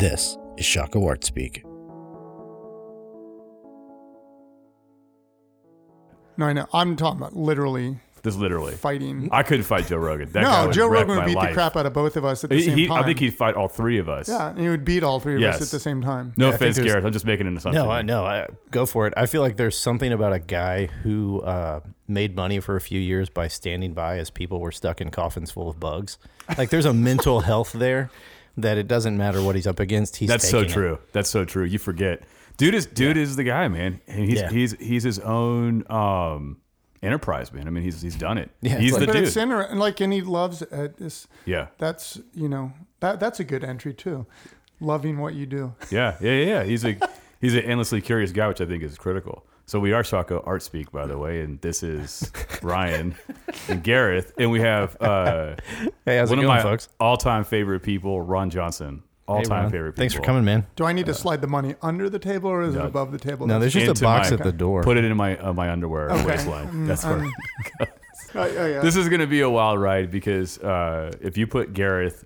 This is Shaka Art Speak. No, I know. I'm talking about literally This literally. fighting. I couldn't fight Joe Rogan. That guy no, would Joe wreck Rogan would beat life. the crap out of both of us at the He- same he- time. I think he'd fight all three of us. Yeah, and he would beat all three of Yes. us at the same time. No Yeah, I offense, there's- Gareth. I'm just making an assumption. No, I know. I go for it. I feel like there's something about a guy who uh, made money for a few years by standing by as people were stuck in coffins full of bugs. Like there's a mental health there that it doesn't matter what he's up against. He's That's so taking it. true. That's so true. You forget, dude is dude is the guy, man. And he's Yeah. he's he's his own um, enterprise, man. I mean, he's he's done it. Yeah, he's like- the but dude. it's inter- and like, and he loves it. This, yeah, that's you know that that's a good entry too. Loving what you do. yeah, yeah, yeah, yeah. He's a he's an endlessly curious guy, which I think is critical. So we are Shaka Art Speak, by the way, and this is Ryan and Gareth, and we have uh, Hey, how's one it of my folks? all-time favorite people, Ron Johnson. All-time Ron. favorite. People. Thanks for coming, man. Do I need to slide the money under the table or is No. it above the table? No, there's just a Into box my- at the door. Put it in my uh, my underwear Okay. waistline. That's where. Um, oh, oh, yeah. This is going to be a wild ride because uh, if you put Gareth,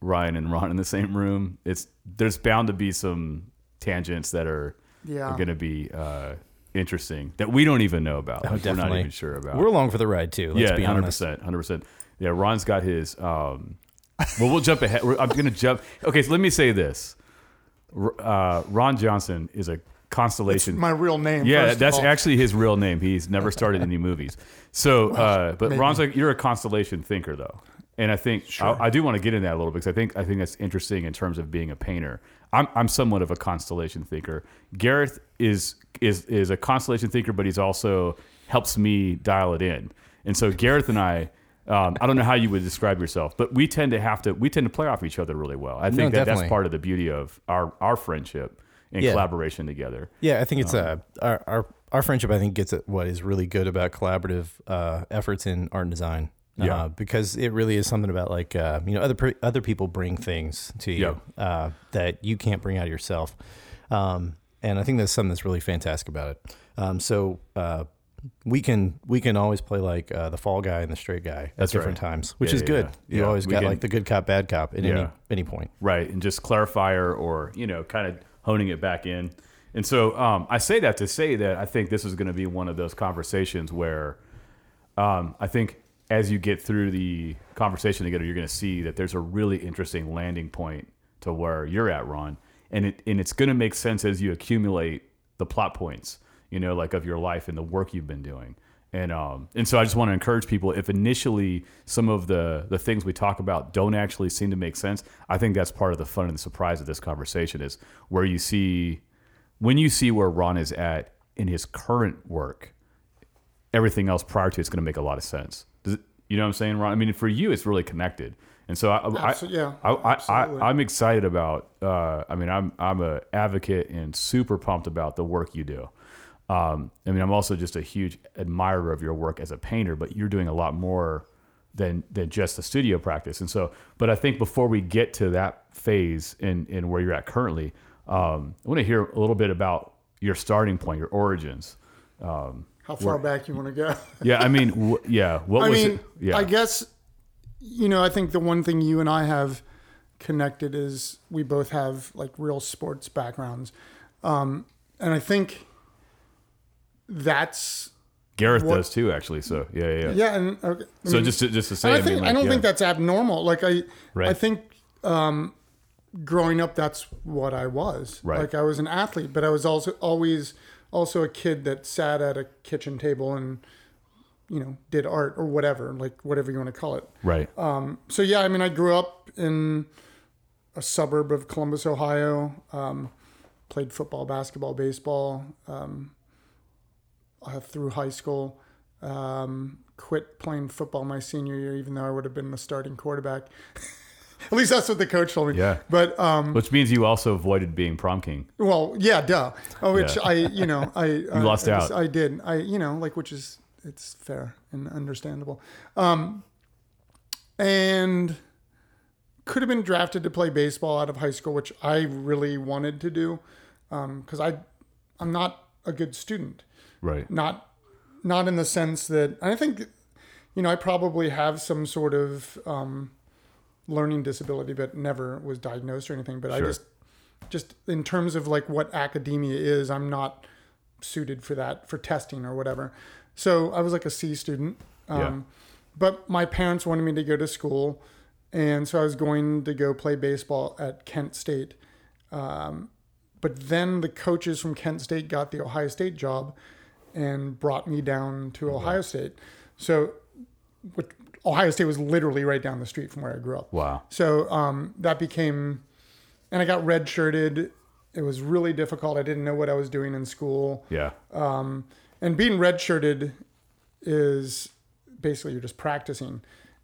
Ryan, and Ron in the same room, it's there's bound to be some tangents that are, yeah. are going to be uh, interesting that we don't even know about. Oh, Like, We're not even sure about. We're along for the ride too. Let's yeah, be hundred honest. percent, hundred percent. Yeah, Ron's got his. Um, well, we'll jump ahead. I'm going to jump. Okay, so let me say this: uh, Ron Johnson is a constellation. my real name. Yeah, first of that's all. actually his real name. He's never started any movies. So, uh, but maybe. Ron's like you're a constellation thinker, though, and I think I, I do want to get into that a little bit because I think I think that's interesting in terms of being a painter. I'm I'm somewhat of a constellation thinker. Gareth is is is a constellation thinker, but he's also helps me dial it in. And so Gareth and I. Um, I don't know how you would describe yourself, but we tend to have to we tend to play off each other really well. I think that that's part of the beauty of our our friendship and Yeah. collaboration together. Yeah, I think it's Um, uh, our, our our friendship. I think gets at what is really good about collaborative uh, efforts in art and design. Yeah. uh, because it really is something about like uh, you know other other people bring things to you uh, that you can't bring out of yourself, um, and I think that's something that's really fantastic about it. Um, so uh, we can we can always play like uh, the fall guy and the straight guy at different right. times, which Yeah, is yeah, good. yeah. You Yeah, always we got can- like the good cop bad cop at any any point. right and just clarifier or you know kind of honing it back in and so um, i say that to say that i think this is going to be one of those conversations where um, i think as you get through the conversation together you're going to see that there's a really interesting landing point to where you're at ron and it and it's going to make sense as you accumulate the plot points you know like of your life and the work you've been doing and um, and so I just want to encourage people if initially some of the the things we talk about don't actually seem to make sense, I think that's part of the fun and the surprise of this conversation is where you see when you see where Ron is at in his current work, everything else prior to it's going to make a lot of sense. Does it, you know what I'm saying, Ron? I mean, for you, it's really connected. And so I, I, Absol- yeah, I, I. I, I'm excited about. Uh, I mean, I'm I'm a advocate and super pumped about the work you do. Um, I mean, I'm also just a huge admirer of your work as a painter, but you're doing a lot more than than just the studio practice. And so, but I think before we get to that phase in in where you're at currently, um, I want to hear a little bit about your starting point, your origins. Um, How far back you want to go? yeah, I mean, yeah. What I was mean, it? Yeah, I guess, you know, I think the one thing you and I have connected is we both have like real sports backgrounds. Um, and I think that's, Gareth what- does too, actually. So yeah, yeah. yeah. yeah. And okay, I So mean, just to, just to say, I I, think mean, I don't yeah. think that's abnormal. Like I, I think um, growing up, that's what I was. Right. Like I was an athlete, but I was also always also a kid that sat at a kitchen table and you know did art or whatever, like whatever you want to call it. right. Um, so yeah, I mean, I grew up in a suburb of Columbus, Ohio. Um, played football, basketball, baseball um, uh, through high school. Um, quit playing football my senior year, even though I would have been the starting quarterback. At least that's what the coach told me. Yeah. But um, Which means you also avoided being prom king. well, yeah, duh. Oh, which Yeah. I, you know, I you lost I, out. I did. I, you know, like which is it's fair and understandable. Um, and could have been drafted to play baseball out of high school, which I really wanted to do, because I, I'm not a good student. Right. Not, not in the sense that I think, you know, I probably have some sort of um, learning disability, but never was diagnosed or anything. But I just just in terms of like what academia is, I'm not suited for that for testing or whatever. So I was like a C student. Um, Yeah. But my parents wanted me to go to school, and so I was going to go play baseball at Kent State. Um, but then the coaches from Kent State got the Ohio State job and brought me down to Ohio State. So which, Ohio State was literally right down the street from where I grew up. Wow. So um, that became, and I got redshirted. It was really difficult. I didn't know what I was doing in school. Yeah. Um, and being redshirted is basically you're just practicing.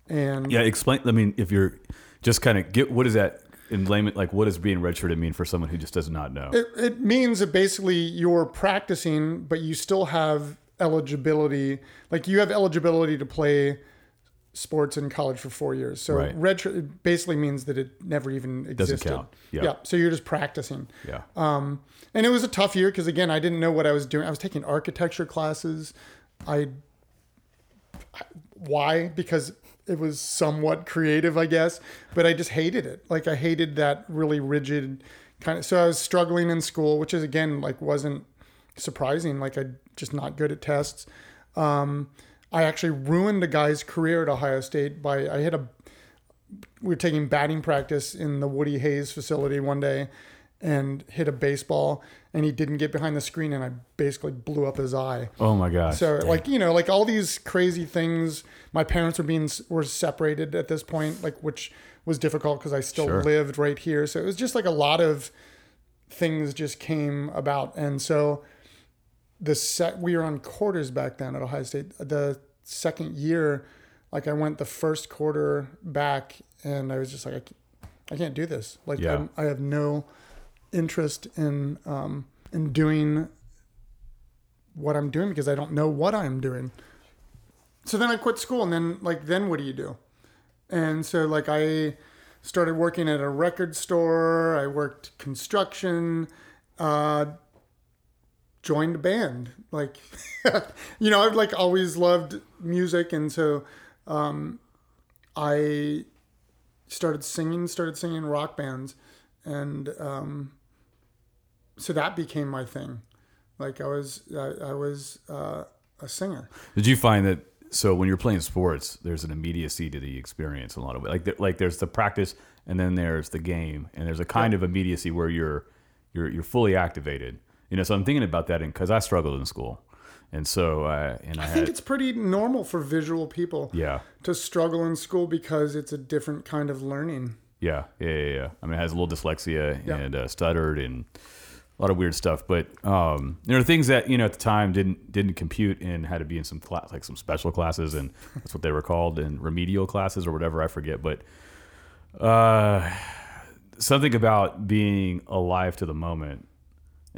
And Yeah, explain. I mean, if you're just kind of get what is that in layman? Like, what does being redshirted mean for someone who just does not know? it, it means that basically you're practicing, but you still have eligibility. Like you have eligibility to play sports in college for four years. So Right. it basically means that it never even existed. count. Yeah. So you're just practicing. yeah. Um, and it was a tough year because again, I didn't know what I was doing. I was taking architecture classes. I why because it was somewhat creative, I guess, but I just hated it. Like I hated that really rigid kind of. So I was struggling in school, which is again like wasn't surprising. Like I just not good at tests. Um, I actually ruined a guy's career at Ohio State by I hit a we were taking batting practice in the Woody Hayes facility one day and hit a baseball and he didn't get behind the screen and I basically blew up his eye. oh my gosh. So like you know like all these crazy things. My parents were being were separated at this point, like which was difficult because I still Sure. lived right here. So it was just like a lot of things just came about, and so the set we were on quarters back then at Ohio State. The second year, like I went the first quarter back, and I was just like, I can't, I can't do this. Like Yeah. I'm, I have no interest in um, in doing what I'm doing because I don't know what I'm doing. So then I quit school, and then like then what do you do? And so like I started working at a record store. I worked construction. Uh, joined a band. Like, you know, I've like always loved music, and so um, I started singing. Started singing in rock bands, and um, so that became my thing. Like I was, I, I was uh, a singer. Did you find that? So when you're playing sports, there's an immediacy to the experience in a lot of ways. Like like there's the practice, and then there's the game, and there's a kind of immediacy where you're you're you're fully activated. You know, so I'm thinking about that because I struggled in school, and so uh, and I, I had think it's pretty normal for visual people yeah. to struggle in school because it's a different kind of learning. Yeah, yeah, yeah, yeah. I mean, it has a little dyslexia Yeah. and uh, stuttered and a lot of weird stuff. But um, there are things that you know at the time didn't didn't compute and had to be in some class, like some special classes, and that's what they were called, and remedial classes or whatever. I forget, but uh, something about being alive to the moment.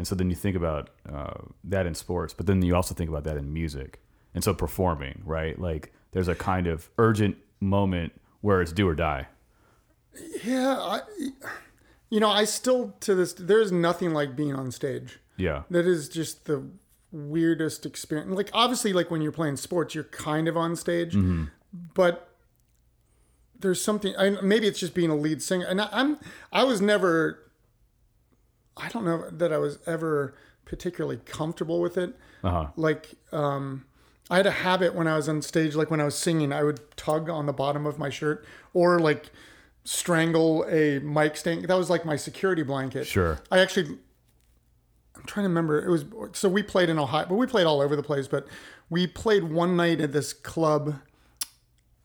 And so then you think about uh, that in sports, but then you also think about that in music. And so performing, right? Like there's a kind of urgent moment where it's do or die. Yeah, I, you know, I still to this. There's nothing like being on stage. Yeah. That is just the weirdest experience. Like obviously, like when you're playing sports, you're kind of on stage, but there's something. I, maybe it's just being a lead singer, and I, I'm. I was never. I don't know that I was ever particularly comfortable with it. Uh huh. Like, um, I had a habit when I was on stage, like when I was singing, I would tug on the bottom of my shirt or like strangle a mic stand. That was like my security blanket. Sure. I actually, I'm trying to remember. It was so we played in Ohio, but we played all over the place. But we played one night at this club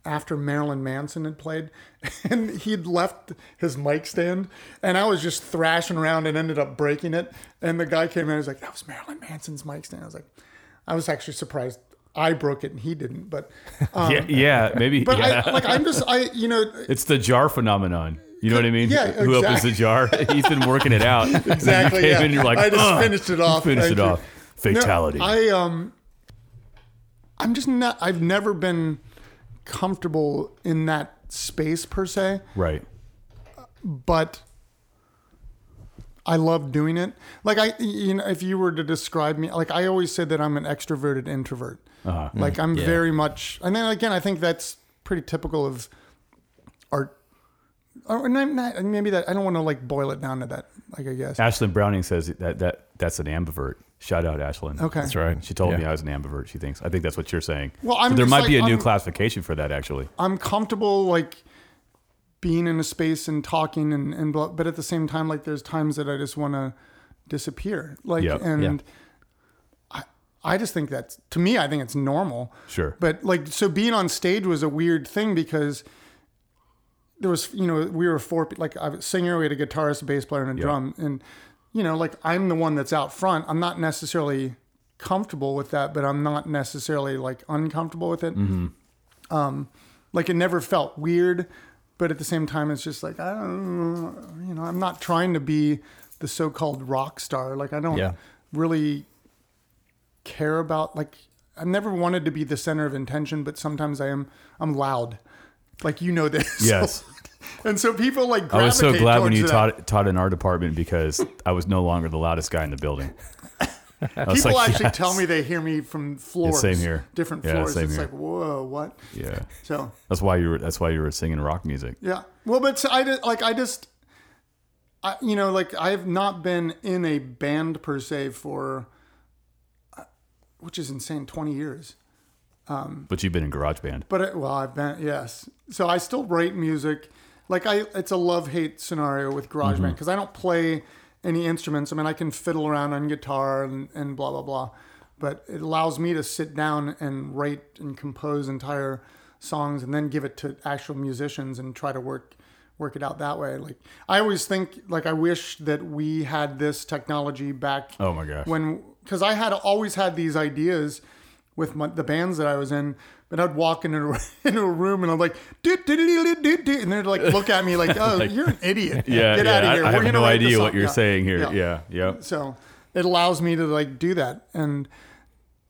after Marilyn Manson had played, and he'd left his mic stand, and I was just thrashing around and ended up breaking it. And the guy came in and was like, "That was Marilyn Manson's mic stand." I was like, I was actually surprised I broke it and he didn't, but um, yeah, yeah, maybe. but yeah. I like I'm just I you know it's the jar phenomenon. You know what I mean? Yeah, exactly. Who opens the jar? He's been working it out. exactly You yeah. in, you're like, I just finished it off. Finished it you. off. Fatality. No, I um, I'm just not. I've never been comfortable in that space per se, right. but I love doing it. Like I, you know, if you were to describe me, like I always said that I'm an extroverted introvert. Uh-huh. Like I'm yeah. very much, and then again, I think that's pretty typical of art or not, not, maybe that I don't want to like boil it down to that. Like I guess. Ashlyn Browning says that that that's an ambivert. Shout out Ashlyn. Okay. That's right. She told Yeah. me I was an ambivert. She thinks. I think that's what you're saying. Well, I'm there just might be a like- new I'm- classification for that actually. I'm comfortable like being in a space and talking and and blah, but at the same time like there's times that I just want to disappear. Like Yeah. and Yeah. I I just think that's to me I think it's normal. Sure. But like so being on stage was a weird thing because there was you know we were four like I was a singer, we had a guitarist, a bass player, and a Yeah. drum, and you know like I'm the one that's out front. I'm not necessarily comfortable with that, but I'm not necessarily like uncomfortable with it. Mm-hmm. Um, like it never felt weird, but at the same time, it's just like I don't, you know, I'm not trying to be the so-called rock star. Like I don't Yeah. really care about like I've never wanted to be the center of intention, but sometimes I am. I'm loud, like you know this. Yes. And so people like. I was so glad when you that. taught taught in our department because I was no longer the loudest guy in the building. People like, actually yes. tell me they hear me from floors. same here. Different Yeah, floors. same it's here. like whoa, what? Yeah, So that's why you were. That's why you were singing rock music. Yeah. Well, but I just, like I just, I, you know, like I have not been in a band per se for, uh, which is insane, twenty years. But you've been in garage band. But well, I've been yes. So I still write music. Like I, it's a love hate scenario with GarageBand mm-hmm. because I don't play any instruments. I mean, I can fiddle around on guitar and, and blah blah blah, but it allows me to sit down and write and compose entire songs and then give it to actual musicians and try to work work it out that way. Like I always think, like I wish that we had this technology back Oh my gosh. when because I had always had these ideas with my, the bands that I was in, but I'd walk into a, into a room and I'm like, do, do, do, do, do, do, and they'd like look at me like, oh, you're an idiot. Yeah, get yeah. out of here. I, We're have no idea what you're saying here. Yeah. Yeah, yeah. So it allows me to like do that, and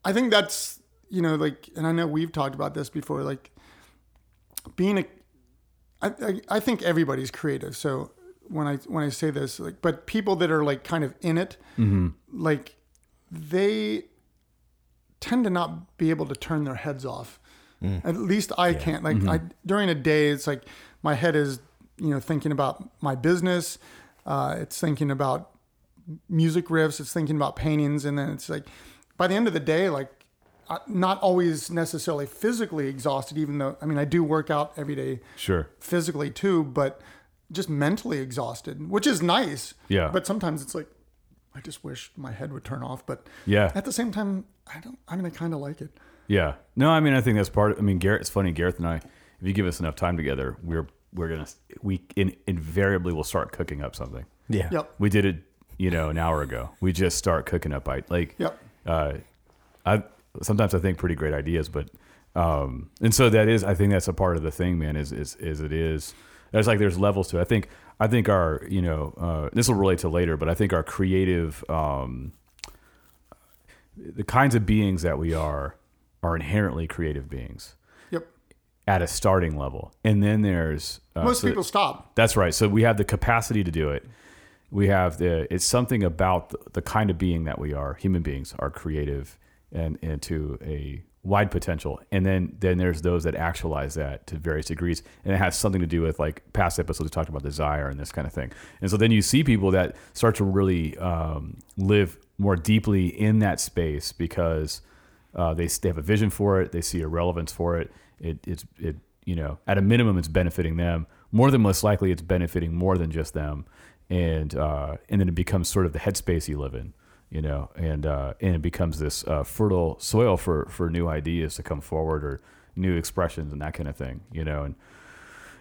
I think that's you know like, and I know we've talked about this before, like being a. I, I, I think everybody's creative. So when I when I say this, like, but people that are like kind of in it, mm-hmm. like they tend to not be able to turn their heads off. At least I can't. Like I during a day, it's like my head is you know thinking about my business. Uh, it's thinking about music riffs. It's thinking about paintings, and then it's like by the end of the day, like not always necessarily physically exhausted. Even though I mean I do work out every day Sure. physically too, but just mentally exhausted, which is nice. Yeah. But sometimes it's like I just wish my head would turn off. But Yeah. at the same time, I don't. I mean, I kind of like it. Yeah. No, I mean, I think that's part. Of, I mean, Gareth. It's funny, Gareth and I. If you give us enough time together, we're we're gonna we in, invariably will start cooking up something. Yeah. Yep. We did it, you know, an hour ago. We just start cooking up. I like. Yep. Uh, I sometimes I think pretty great ideas, but um, and so that is. I think that's a part of the thing, man. Is is is it is. There's like there's levels to it. I think I think our you know uh, this will relate to later, but I think our creative um, the kinds of beings that we are are inherently creative beings Yep. at a starting level, and then there's uh, Most so- people stop. that's right. So we have the capacity to do it. We have the. It's something about the, the kind of being that we are. Human beings are creative and and to a wide potential. And then then there's those that actualize that to various degrees, and it has something to do with like past episodes we talked about desire and this kind of thing. And so then you see people that start to really um, live more deeply in that space because uh, they they have a vision for it. They see a relevance for it. It it's it you know at a minimum it's benefiting them more than most likely it's benefiting more than just them and uh, and then it becomes sort of the headspace you live in you know and uh, and it becomes this uh, fertile soil for for new ideas to come forward or new expressions and that kind of thing you know and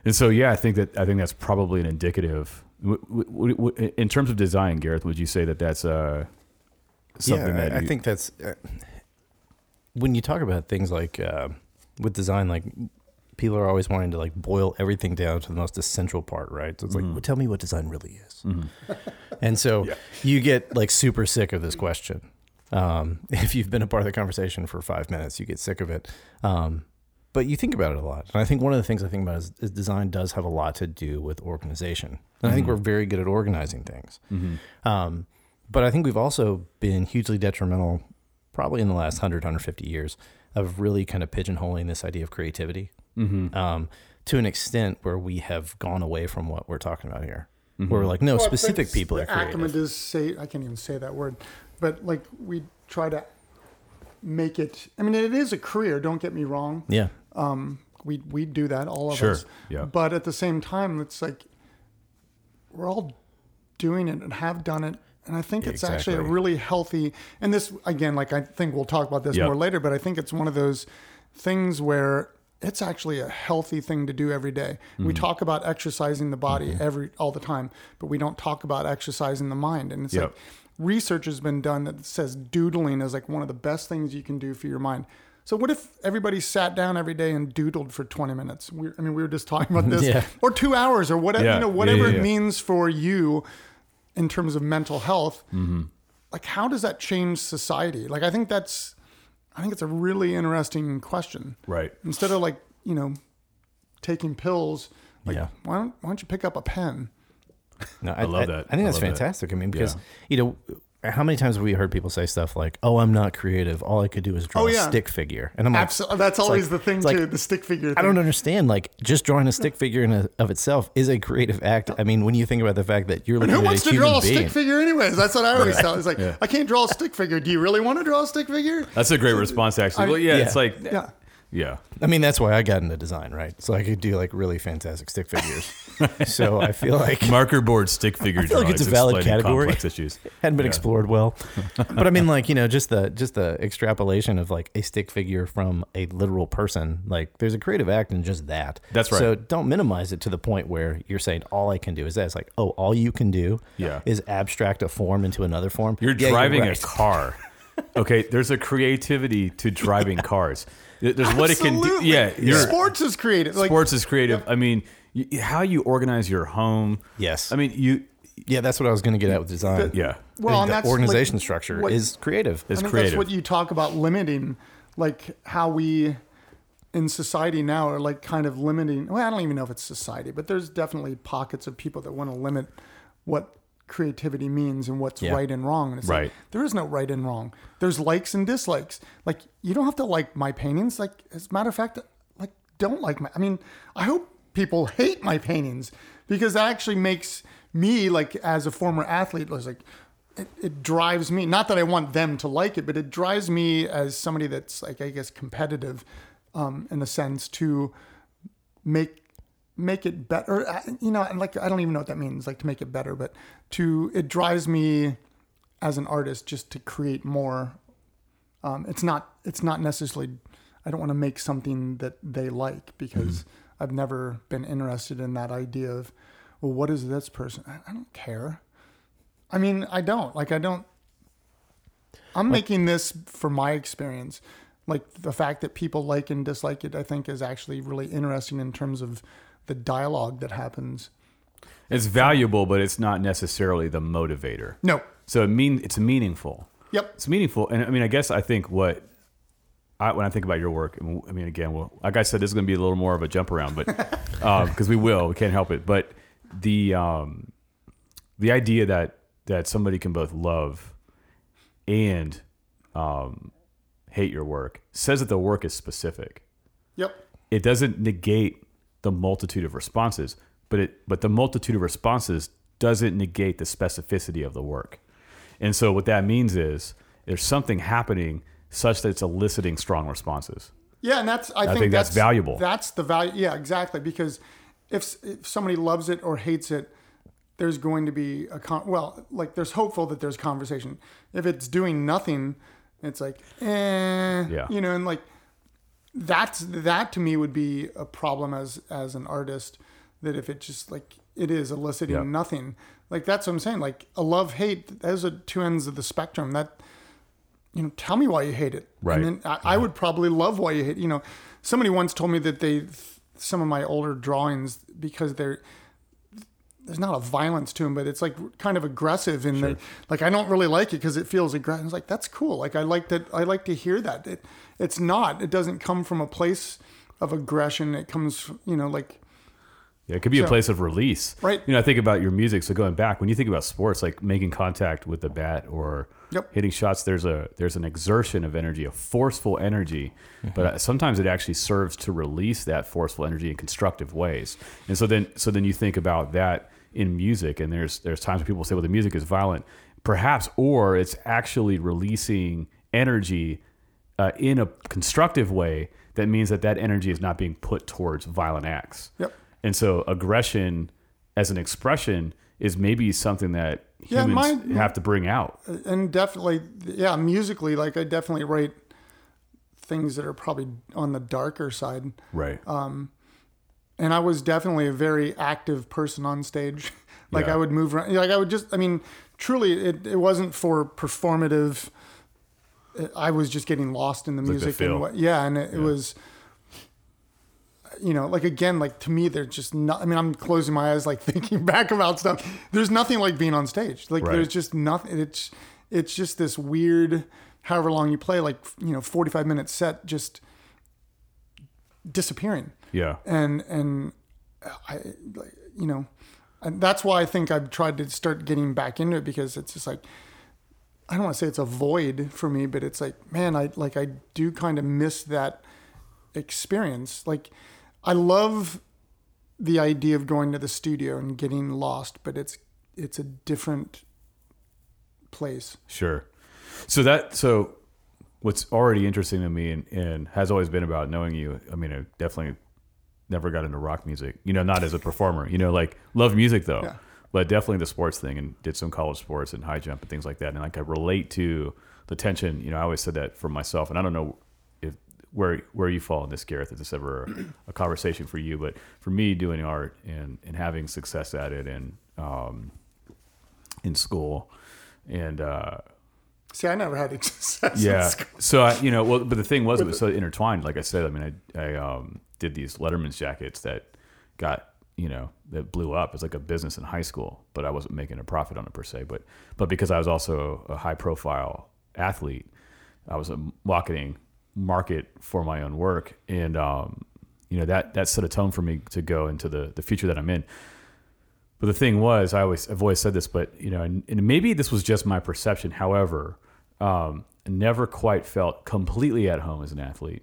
and so yeah I think that I think that's probably an indicative w- w- w- in terms of design Gareth would you say that that's uh something yeah, that I, I think that's uh, when you talk about things like uh, with design, like people are always wanting to like boil everything down to the most essential part, right? So it's like, well, tell me what design really is. And so you get like super sick of this question. Um, if you've been a part of the conversation for five minutes, you get sick of it. Um, but you think about it a lot. And I think one of the things I think about is, is design does have a lot to do with organization. And I think we're very good at organizing things. Um, but I think we've also been hugely detrimental, probably in the last 100, 150 years, of really kind of pigeonholing this idea of creativity. Mm-hmm. Um, to an extent where we have gone away from what we're talking about here. Mm-hmm. Where we're like, no, Well, specific people are creative. acumen does say I can't even say that word, but like we try to make it. I mean, it is a career. Don't get me wrong. Yeah. Um, we we do that, all of Sure, us. yeah. But at the same time, it's like we're all doing it and have done it. And I think it's actually a really healthy. And this again, like I think we'll talk about this Yep. more later. But I think it's one of those things where it's actually a healthy thing to do every day. We Mm-hmm. talk about exercising the body every all the time, but we don't talk about exercising the mind. And it's Yep. like research has been done that says doodling is like one of the best things you can do for your mind. So what if everybody sat down every day and doodled for 20 minutes? We, I mean, we were just talking about this, Yeah. or two hours, or whatever, Yeah. you know, whatever yeah, it means for you in terms of mental health. Mm-hmm. Like, how does that change society? Like, I think that's, I think it's a really interesting question. Right. Instead of like, you know, taking pills, like, Yeah. why don't why don't you pick up a pen? No, I, love I- that. I think I that's love that. fantastic. I mean, because Yeah. you know, how many times have we heard people say stuff like, "Oh, I'm not creative. All I could do is draw Oh, a stick figure," and I'm like, that's always like- the thing it's like. The stick figure. Thing. I don't understand. Like, just drawing a stick figure in a, of itself is a creative act. I mean, when you think about the fact that you're looking Who at wants a to human draw a being, stick figure anyways? That's what I always tell. It's like, I can't draw a stick figure. Do you really want to draw a stick figure? That's a great response, actually. I- well, yeah, yeah. it's like, Yeah. yeah. I mean, that's why I got into design, right? So I could do like really fantastic stick figures. so I feel like Marker board stick figure I feel like it's a valid category. complex issues. hadn't been Yeah. explored well. but I mean, like you know, just the just the extrapolation of like a stick figure from a literal person. Like, there's a creative act in just that. That's right. So don't minimize it to the point where you're saying all I can do is that. It's like, oh, all you can do Yeah. is abstract a form into another form. You're Yeah, driving right. a car. Okay, there's a creativity to driving cars. There's what it can do. Absolutely. Yeah, you're, sports is creative. Like, sports is creative. I mean, y how you organize your home. Yes. I mean, you. Yeah, that's what I was going to get at with design. Yeah. well, and the that's organization like, structure what- is creative. Is I think creative. that's what you talk about limiting, like how we in society now are like kind of limiting. Well, I don't even know if it's society, but there's definitely pockets of people that want to limit what creativity means and what's Yeah. right and wrong. And it's Right. like there is no right and wrong. There's likes and dislikes. Like you don't have to like my paintings. Like as a matter of fact, like don't like my. I mean, I hope people hate my paintings because that actually makes me like as a former athlete was like it, it drives me not that i want them to like it but it drives me as somebody that's like i guess competitive um, in a sense to make make it better uh, you know and like i don't even know what that means like to make it better but to it drives me as an artist just to create more. Um, it's not it's not necessarily i don't want to make something that they like because i've never been interested in that idea of well what is this person i, I don't care. I mean i don't like i don't i'm making this for my experience. Like the fact that people like and dislike it i think is actually really interesting in terms of the dialogue that happens It's valuable, but it's not necessarily the motivator. no So it mean it's meaningful. yep It's meaningful, and I mean, I guess I think what I, when I think about your work, I mean, again, well, like I said, this is going to be a little more of a jump around, but because we will, we can't help it. But the um, the idea that that somebody can both love and um, hate your work says that the work is specific. yep It doesn't negate the multitude of responses, but it but the multitude of responses doesn't negate the specificity of the work. And so what that means is there's something happening such that it's eliciting strong responses. Yeah, and that's I, think, think that's valuable. That's the value. Yeah, exactly. Because if if somebody loves it or hates it, there's going to be a con- well, like there's hopeful that there's conversation. If it's doing nothing, it's like eh, Yeah. you know, and like that's that to me would be a problem as as an artist. That if it just like it is eliciting Yeah. nothing, like that's what I'm saying. Like a love hate, those are two ends of the spectrum. That you know, tell me why you hate it. Right. And then I, I would probably love why you hate. You know, somebody once told me that they some of my older drawings because they're there's not a violence to them, but it's like kind of aggressive in the like I don't really like it because it feels aggressive. It's like that's cool. Like I like that. I like to hear that. It it's not. It doesn't come from a place of aggression. It comes, you know, like Yeah, it could be So- a place of release. Right. You know, I think about your music. So going back, when you think about sports, like making contact with the bat or Yep. hitting shots, there's a there's an exertion of energy, a forceful energy, but uh, sometimes it actually serves to release that forceful energy in constructive ways. And so then so then you think about that in music, and there's there's times when people say, well, the music is violent, perhaps, or it's actually releasing energy uh, in a constructive way that means that that energy is not being put towards violent acts. Yep. And so aggression as an expression is maybe something that Yeah, humans my- have to bring out. and definitely yeah musically like i definitely write things that are probably on the darker side Right. and i was definitely a very active person on stage like Yeah. i would move around like i would just i mean truly it, it wasn't for performative i was just getting lost in the like the music and what yeah and it, it was you know like again like to me they're just not i mean i'm closing my eyes like thinking back about stuff. There's nothing like being on stage. Like Right. there's just nothing it's it's just this weird however long you play like you know 45 minute set just disappearing. Yeah. and and uh, I like you know and that's why I think I've tried to start getting back into it because it's just like I don't want to say it's a void for me but it's like man I like I do kind of miss that experience like I love the idea of going to the studio and getting lost but it's it's a different place Sure. So that so what's already interesting to me and, and has always been about knowing you. I mean, I definitely never got into rock music. You know, not as a performer. You know, like love music though, Yeah. But definitely the sports thing and did some college sports and high jump and things like that. And like I relate to the tension. You know, I always said that for myself, and I don't know if where where you fall in this, Gareth. If this ever a, conversation for you, but for me, doing art and and having success at it and um, in school and. uh see I never had success in yeah. school. So I, you know, well, but the thing was, it was so intertwined. Like I said, I mean, I, I um, did these Letterman's jackets that got, you know, that blew up. It's like a business in high school, but I wasn't making a profit on it per se. But, but because I was also a high profile athlete, I was a marketing market for my own work, and um, you know that that set a tone for me to go into the the future that I'm in. But the thing was, I always I've always said this, but you know, and, and maybe this was just my perception. However, um, never quite felt completely at home as an athlete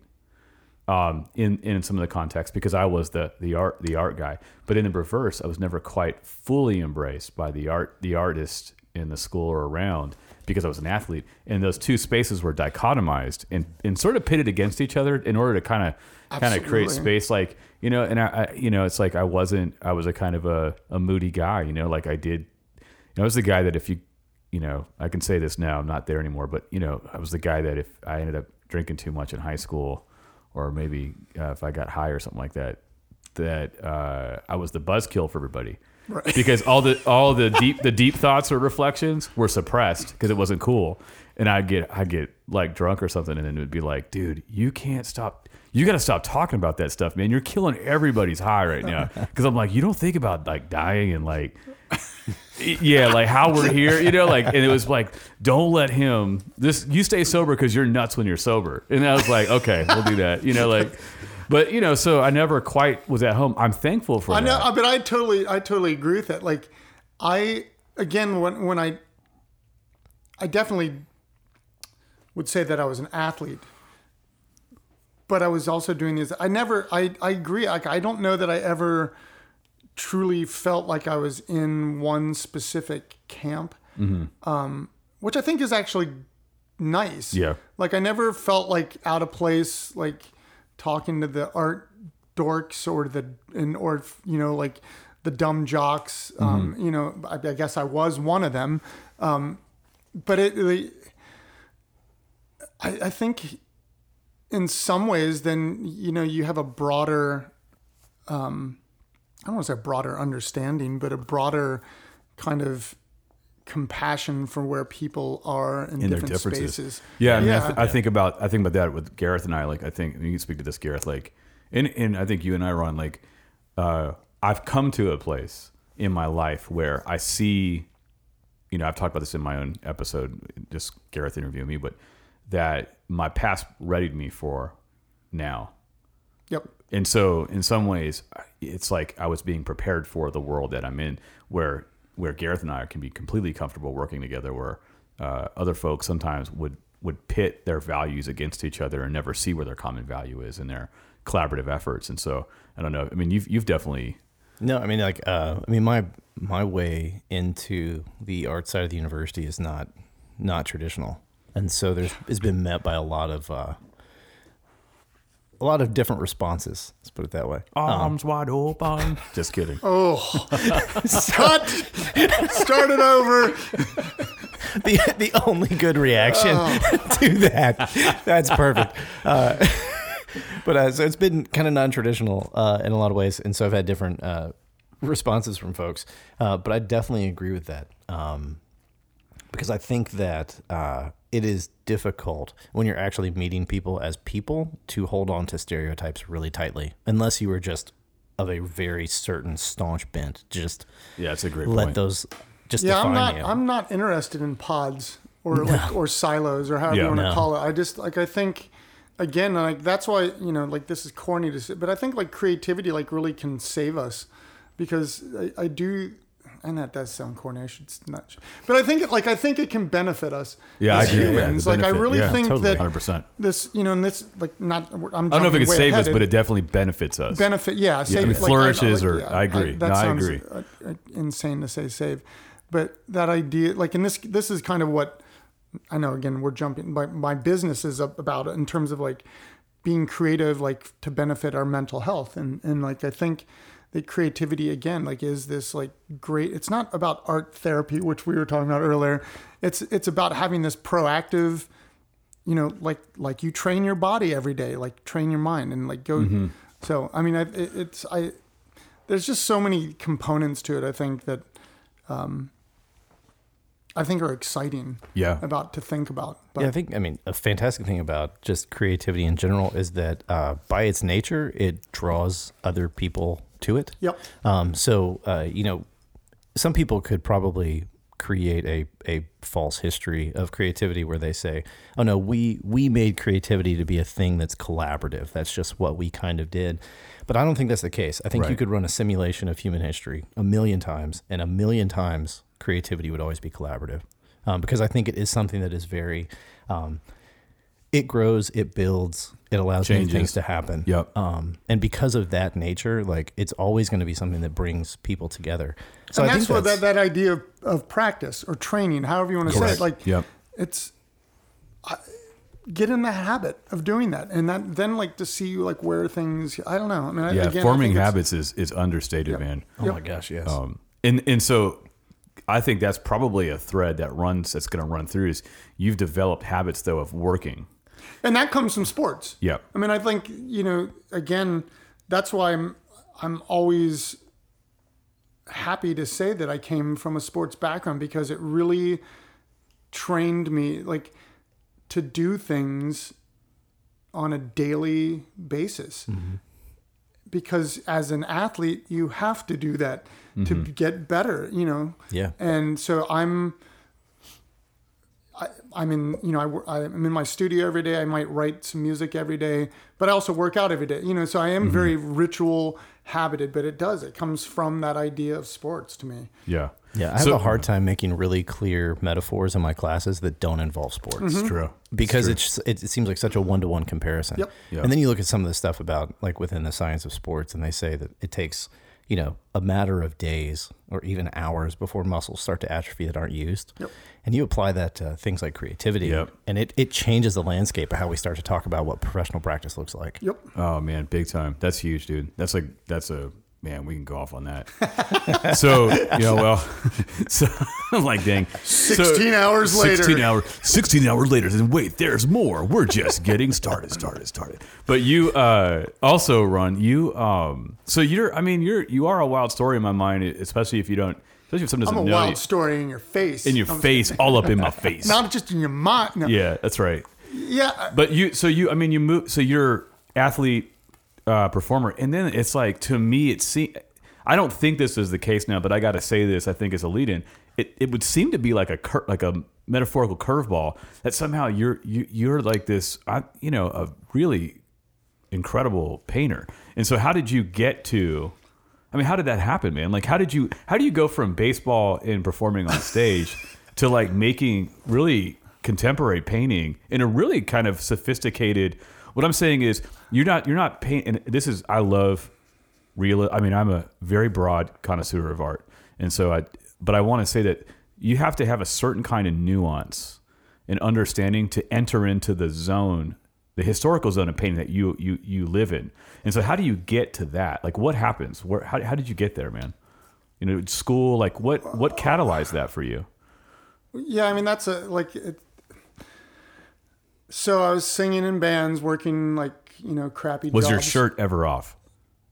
um, in in some of the context because I was the the art the art guy. But in the reverse, I was never quite fully embraced by the art the artist in the school or around because I was an athlete. And those two spaces were dichotomized and, and sort of pitted against each other in order to kind of kind of create space. Like you know, and I, I you know, it's like I wasn't I was a kind of a, a moody guy. You know, like I did. You know, I was the guy that if you you know, I can say this now, I'm not there anymore, but you know, I was the guy that if I ended up drinking too much in high school, or maybe uh, if I got high or something like that, that uh, I was the buzzkill for everybody. Right. Because all the all the deep the deep thoughts or reflections were suppressed because it wasn't cool, and I'd get I'd get like drunk or something, and then it would be like, dude, you can't stop. You got to stop talking about that stuff, man. You're killing everybody's high right now. Because I'm like, you don't think about like dying and like yeah, like how we're here, you know, like, and it was like, don't let him. This you stay sober because you're nuts when you're sober, and I was like, okay, we'll do that, you know, like, but you know, so I never quite was at home. I'm thankful for I know, that. Uh, but I totally, I totally agree with that. Like, I again, when when I, I definitely would say that I was an athlete, but I was also doing this. I never, I, I agree. Like, I don't know that I ever truly felt like I was in one specific camp, um, which I think is actually nice. Yeah. Like I never felt like out of place, like talking to the art dorks or the and or you know like the dumb jocks. Um, you know, I, I guess I was one of them. Um, but it, I, I think in some ways, then you know you have a broader. Um, I don't want to say broader understanding, but a broader kind of compassion for where people are in, in different spaces. Yeah, I mean, I, Yeah. th- I think about I think about that with Gareth and I. Like, I think you can speak to this, Gareth. Like, and and I think you and I, Ron. Like, uh, I've come to a place in my life where I see, you know, I've talked about this in my own episode, just Gareth interviewing me, but that my past readied me for now. Yep. And so, in some ways, it's like I was being prepared for the world that I'm in, where where Gareth and I can be completely comfortable working together. Where uh, other folks sometimes would would pit their values against each other and never see where their common value is in their collaborative efforts. And so, I don't know. I mean, you've you've definitely No, I mean like uh, I mean my my way into the art side of the university is not not traditional, and so there's it's been met by a lot of uh, a lot of different responses. Let's put it that way. arms wide open. Just kidding. Oh, cut! Start it over. the the only good reaction to that. That's perfect. Uh, but uh, so it's been kind of non-traditional uh, in a lot of ways, and so I've had different uh, responses from folks. Uh, but I definitely agree with that um, because I think that uh, it is difficult when you're actually meeting people as people to hold on to stereotypes really tightly, unless you are just of a very certain staunch bent. Just Yeah, that's a great let point. those just Yeah, define I'm not. you. I'm not interested in pods or like or silos or however Yeah. you want to call it. I just like I think again like that's why you know like this is corny to say, but I think like creativity like really can save us because I, I do. And that does sound corny. I should not, but I think it, like I think it can benefit us. Yeah, I as agree. Humans. the like I really Yeah, think totally. that 100%. this, you know, and this like not. I'm I don't know if it jumping could save ahead. us, but it definitely benefits us. benefit. Yeah, save. I mean, like, flourishes like, or- I agree. that No, I sounds, agree. uh, uh, insane to say save, but that idea, like in this, this is kind of what I know. Again, we're jumping. My my business is about it in terms of like being creative, like to benefit our mental health, and and like I think that creativity again like is this like great it's not about art therapy which we were talking about earlier it's it's about having this proactive you know like like you train your body every day like train your mind and like go Mm-hmm. so i mean I, it, it's i there's just so many components to it i think that um i think are exciting Yeah. about to think about but Yeah, I think I mean a fantastic thing about just creativity in general is that uh, by its nature, it draws other people to it. Yep. Um, so uh, you know, some people could probably create a, a false history of creativity where they say, "Oh no, we we made creativity to be a thing that's collaborative. That's just what we kind of did." But I don't think that's the case. I think you could run a simulation of human history a million times, and a million times creativity would always be collaborative. Um, because I think it is something that is very, um, it grows, it builds, it allows new things to happen. Yep. Um, and because of that nature, like it's always going to be something that brings people together. So and I that's think what that's, that, that idea of, of practice or training however you want to say it like Yep. it's I, get in the habit of doing that and that then like to see like where things i don't know i mean Yeah, again, forming think habits is is understated, man. oh my gosh, yes. Um, and and so I think that's probably a thread that runs that's going to run through is you've developed habits though of working. And that comes from sports. Yeah. i mean i think you know again that's why i'm i'm always happy to say that i came from a sports background because it really trained me like to do things on a daily basis. Mm-hmm. Because as an athlete you have to do that to mm-hmm. get better you know? Yeah. and so i'm I'm in, you know, I, I'm in my studio every day. I might write some music every day, but I also work out every day. You know, so I am mm-hmm. very ritual habited, but it does. It comes from that idea of sports to me. Yeah. yeah, I have a hard time making really clear metaphors in my classes that don't involve sports. Mm-hmm. It's true. because it's it, it seems like such a one to one comparison. Yep. Yeah. And then you look at some of the stuff about like within the science of sports, and they say that it takes you know a matter of days or even hours before muscles start to atrophy that aren't used. Yep. And you apply that to things like creativity, Yep. and it it changes the landscape of how we start to talk about what professional practice looks like. Yep. Oh man, big time. That's huge, dude. That's like that's a man. We can go off on that. so you know, well, so I'm like, dang, 16 hours later. Sixteen hours. Sixteen hours later. And wait, there's more. We're just getting started. Started. Started. But you uh, also run. You um. So you're. I mean, you're. You are a wild story in my mind, especially if you don't. Especially if someone I'm doesn't a know wild you, story in your face. in your I'm- face, all up in my face. Not just in your mind. No. yeah, that's right. Yeah. But you, so you, I mean, you move, so you're athlete, uh, performer, and then it's like to me, it seems. I don't think this is the case now, but I got to say this. I think as a lead-in, it, it would seem to be like a cur- like a metaphorical curveball that somehow you're you you're like this, I, you know, a really incredible painter. And so, how did you get to? I mean, how did that happen, man? Like, how did you how do you go from baseball and performing on stage to like making really contemporary painting in a really kind of sophisticated? What I'm saying is, you're not you're not painting. And this is I love real. I mean, I'm a very broad connoisseur of art, and so I. But I want to say that you have to have a certain kind of nuance and understanding to enter into the zone the historical zone of painting that you you you live in. And so, how do you get to that? Like, what happens? Where how how did you get there, man? You know, school. Like, what what catalyzed that for you? Yeah, I mean that's a like. It, so I was singing in bands, working like you know crappy. Was jobs. your shirt ever off?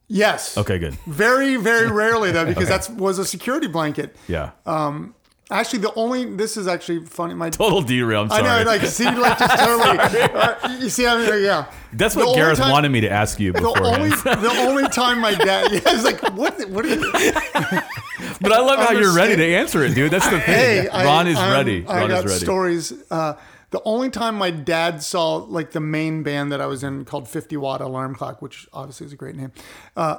Yes. Okay, good. Very very rarely though, because that was a security blanket. Yeah. Um, Actually, the only this is actually funny. My Total derail. I'm sorry. I know, like see, like just totally. uh, you see, I mean, like, yeah. That's what only Gareth time- wanted me to ask you The before. only, the only time my dad, yeah, it's like, what? What are you? but I love how you're ready to answer it, dude. That's the thing. Hey, I- Ron is I'm- ready. I got is ready. stories. Uh, the only time my dad saw like the main band that I was in called 50 Watt Alarm Clock, which obviously is a great name, uh,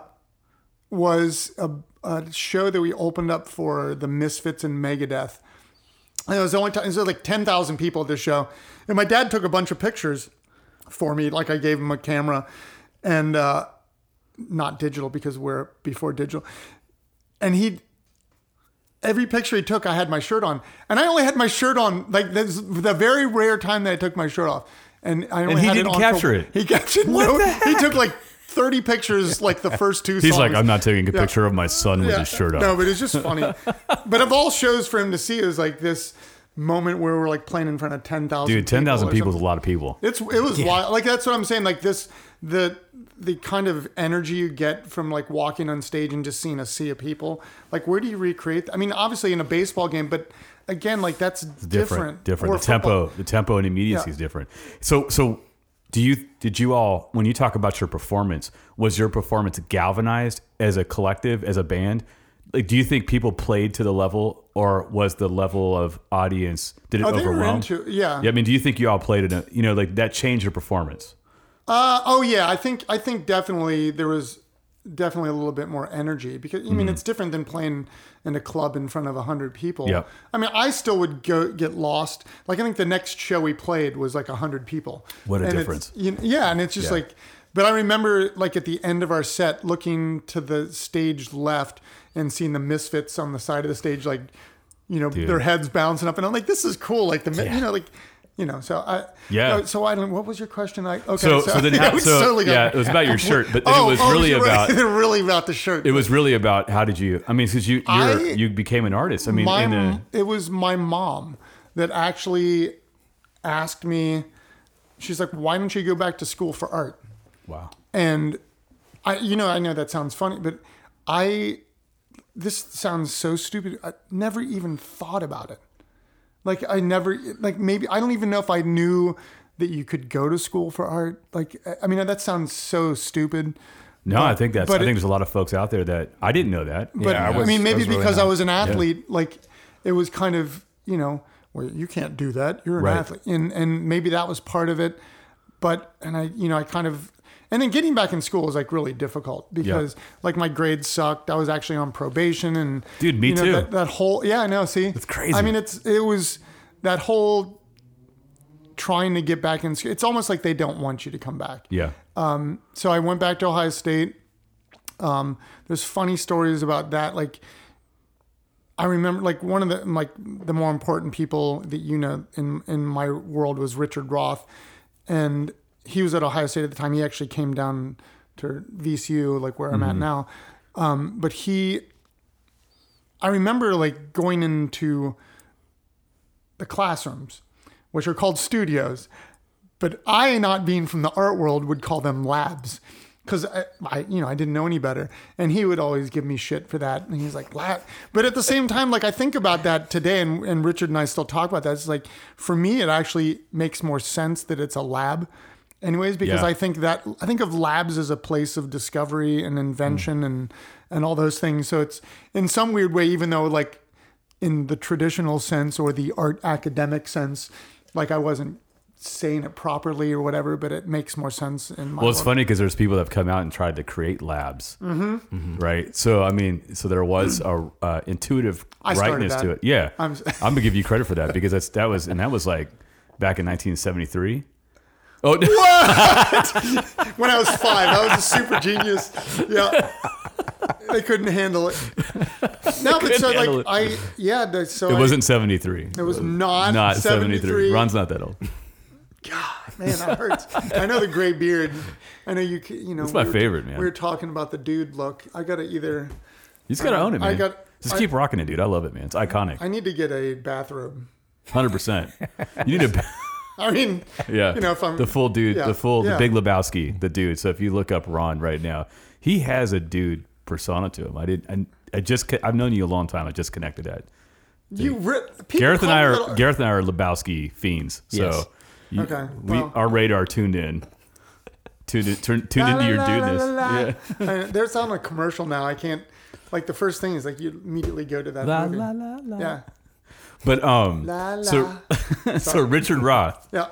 was a, a show that we opened up for the Misfits and Megadeth. And it was the only time. It was like 10,000 people at this show, and my dad took a bunch of pictures for me. Like I gave him a camera, and uh, not digital because we're before digital, and he every picture he took, I had my shirt on, and I only had my shirt on like this the very rare time that I took my shirt off, and I only he had didn't it on capture for- it. He captured what no. He took like thirty pictures, like the first two. He's like. I'm not taking a picture of my son with his shirt off. No, but it's just funny. but of all shows for him to see, it was like this moment where we're like playing in front of ten thousand. Dude, ten thousand people is a lot of people. It's it was wild. Like that's what I'm saying. Like this the the kind of energy you get from like walking on stage and just seeing a sea of people. Like where do you recreate? I mean, obviously in a baseball game, but again, like that's different. different. Different. Or The tempo, the tempo and immediacy Yeah. is different. So, so do you? Did you all? When you talk about your performance, was your performance galvanized as a collective, as a band? Like, do you think people played to the level, or was the level of audience did it Oh, overwhelm? into yeah. Yeah, I mean, do you think you all played in it? You know, like that changed your performance. Uh, oh yeah, I think I think definitely there was definitely a little bit more energy because I mean mm-hmm. it's different than playing in a club in front of a hundred people. Yeah. I mean I still would go get lost. Like I think the next show we played was like a hundred people. What a And difference. you- yeah, and it's just Yeah. like. But I remember like at the end of our set, looking to the stage left and seeing the Misfits on the side of the stage, like you know their heads bouncing up, and I'm like, this is cool. Like the mi- you know like. You know, so I Yeah. uh, So I don't. What was your question? I okay. So, so, then, how, so totally yeah, it was about your shirt, but then Oh, it was oh, really about right. really about the shirt. it was really about how did you? I mean, because you you're, I- you became an artist. I mean, my, in a, it was my mom that actually asked me. She's like, "Why don't you go back to school for art?" wow. And I, you know, I know that sounds funny, but I, this sounds so stupid. I never even thought about it. Like I never, like maybe I don't even know if I knew that you could go to school for art. Like I- I mean, that sounds so stupid. No, I think that's. but I think it- there's a lot of folks out there that I didn't know that. But Yeah, I I, was- mean, I maybe really because I was an athlete, like it was kind of, you know, well, you can't do that. You're an Right. athlete, and and maybe that was part of it. But and I, you know, I kind of, and then getting back in school was like really difficult because like my grades sucked. I was actually on probation, and Dude, me you know, too. That, that whole yeah, I know. See, it's crazy. I mean, it's it was that whole trying to get back in. school. It's almost like they don't want you to come back Yeah. Um, so I went back to Ohio State. Um, there's funny stories about that. Like, I remember, like one of the like the more important people that you know in in my world was Richard Roth, and he was at Ohio State at the time. He actually came down to VCU, like where I'm at now. Um, but he, I remember like going into the classrooms, which are called studios, but I, not being from the art world, would call them labs because I, I, you know, I didn't know any better. And he would always give me shit for that. And he's like, lab. But at the same time, like I think about that today, and, and Richard and I still talk about that. It's like for me, it actually makes more sense that it's a lab. Anyways, because Yeah. I think that I think of labs as a place of discovery and invention and and all those things. So it's in some weird way, even though like in the traditional sense or the art academic sense, like I wasn't saying it properly or whatever, but it makes more sense in my Well, it's work. funny because there's people that have come out and tried to create labs, mm-hmm. right? So I mean, so there was a uh, intuitive I rightness to it. Yeah, I'm- I'm, gonna give you credit for that because that's that was and that was like back in 1973. Oh, no. when I was five. I was a super genius. Yeah. They couldn't handle it. No, but so like it. I yeah, so it I- wasn't 73. it was not, not 73. 73. Ron's not that old. God, man, that hurts. I know the gray beard. I know you. You know, It's my we were- favorite, man. We were talking about the dude look. I gotta either. You just gotta own it, man. I got- just I- keep rocking it, dude. I love it, man. It's iconic. I need to get a bathrobe. Hundred percent. You need to. I mean, Yeah. You know, if I'm- the full dude, yeah, the full, yeah. the Big Lebowski, the dude. So if you look up Ron right now, he has a dude persona to him. I did. I, I just. I've known you a long time. I just connected that. you. Re- Gareth and I are little- Gareth and I are Lebowski fiends. So Yes. you, Okay, we well- our radar tuned in. Tuned, in, turn, tuned La, into your la, la, dudeness. la, la. Yeah. I- There's on a commercial now. I can't. Like the first thing is like you immediately go to that movie. Yeah. But um, La, la. so so Richard Roth Yeah.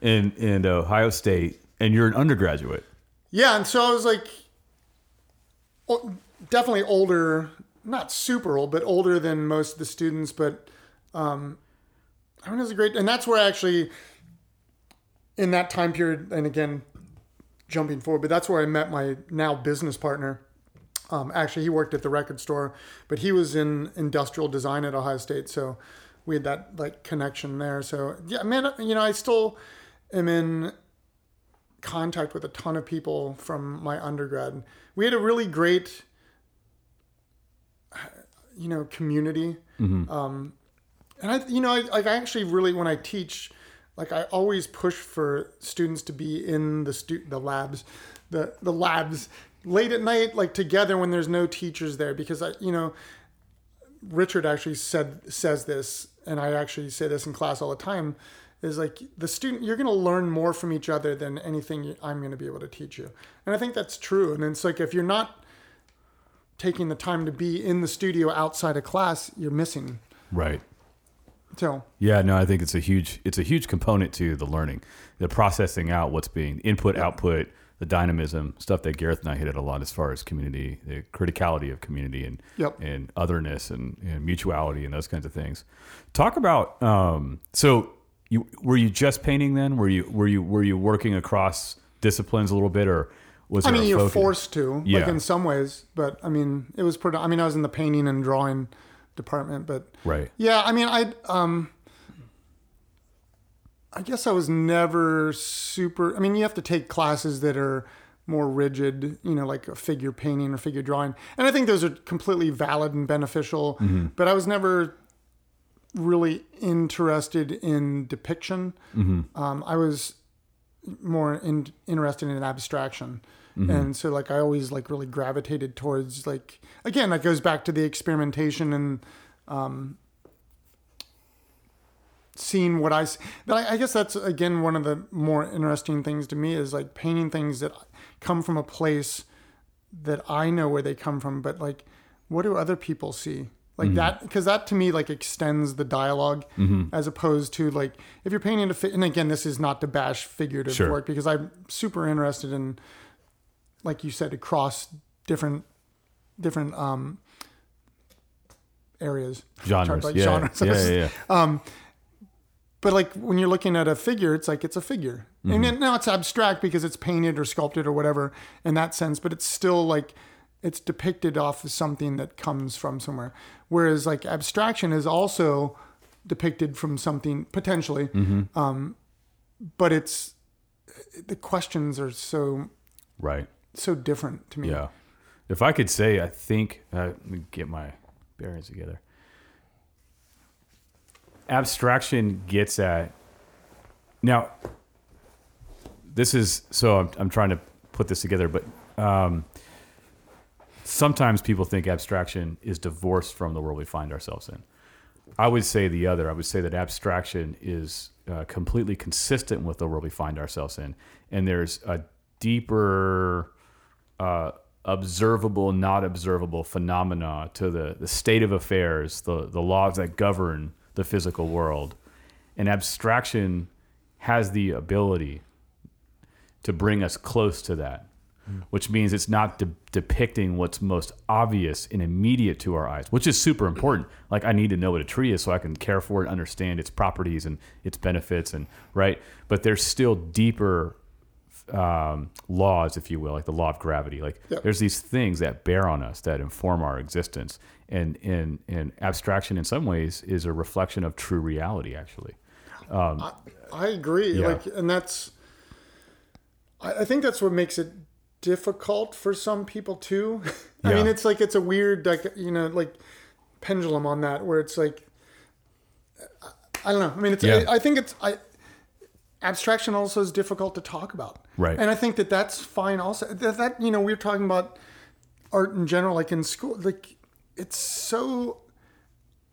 in in Ohio State, and you're an undergraduate. Yeah, and so I was like, definitely older, not super old, but older than most of the students. But um, I mean, it was a great, and that's where I actually, in that time period, and again, jumping forward, but that's where I met my now business partner. Um, actually, he worked at the record store, but he was in industrial design at Ohio State, so we had that like connection there. So yeah, man, you know, I still am in contact with a ton of people from my undergrad. We had a really great, you know, community. Um, and I, you know, I, like I actually really, when I teach, like I always push for students to be in the stu- the labs, the the labs late at night, like together when there's no teachers there, because I, you know, Richard actually said says this, and I actually say this in class all the time, is like the student you're going to learn more from each other than anything I'm going to be able to teach you, and I think that's true. And it's like if you're not taking the time to be in the studio outside of class, you're missing. Right. So Yeah, no, I think it's a huge it's a huge component to the learning, the processing out what's being input, output, the dynamism, stuff that Gareth and I hit it a lot as far as community, the criticality of community and Yep. and otherness and, and mutuality and those kinds of things. Talk about um, so you were you just painting then? Were you were you were you working across disciplines a little bit or was I mean, you're focus? forced to, like Yeah. in some ways, but I mean, it was pretty. I mean, I was in the painting and drawing department, but Right. yeah, I mean, I um, I guess I was never super. I mean, you have to take classes that are more rigid, you know, like a figure painting or figure drawing, and I think those are completely valid and beneficial. But I was never really interested in depiction. Um, I was more in, interested in abstraction. And so like I always like really gravitated towards like again that goes back to the experimentation and um, seeing what I but I, I guess that's again one of the more interesting things to me is like painting things that come from a place that I know where they come from but like what do other people see like mm-hmm. that because that to me like extends the dialog mm-hmm. as opposed to like if you're painting a fi- and again this is not to bash figurative Sure. work because I'm super interested in like you said across different different um areas genres? like yeah. genres. yeah, yeah, yeah. Um, but like when you're looking at a figure it's like it's a figure Mm-hmm. and now it's abstract because it's painted or sculpted or whatever in that sense but it's still like it's depicted off of something that comes from somewhere whereas like abstraction is also depicted from something potentially Mm-hmm. um, but it's the questions are so Right. so different to me Yeah. If I could say, I think, uh, let me get my bearings together. Abstraction gets at. Now, this is, so I'm, I'm trying to put this together, but um, sometimes people think abstraction is divorced from the world we find ourselves in. I would say the other. I would say that abstraction is uh, completely consistent with the world we find ourselves in, and there's a deeper, uh, observable, not observable phenomena to the the state of affairs, the the laws that govern the physical world, and abstraction has the ability to bring us close to that, which means it's not de- depicting what's most obvious and immediate to our eyes, which is super important. Like I need to know what a tree is so I can care for it, understand its properties and its benefits, and right. But there's still deeper um, laws, if you will, like the law of gravity. Like Yep. there's these things that bear on us that inform our existence, and and and abstraction in some ways is a reflection of true reality, actually. Um, I agree. Yeah. Like, and that's, I, I think that's what makes it difficult for some people too. I Yeah. mean, it's like it's a weird, like you know, like pendulum on that, where it's like, I, I don't know. I mean, it's. Yeah. I, I think it's. I abstraction also is difficult to talk about. Right. And I think that that's fine. Also, that, that you know, we're talking about art in general, like in school, like it's so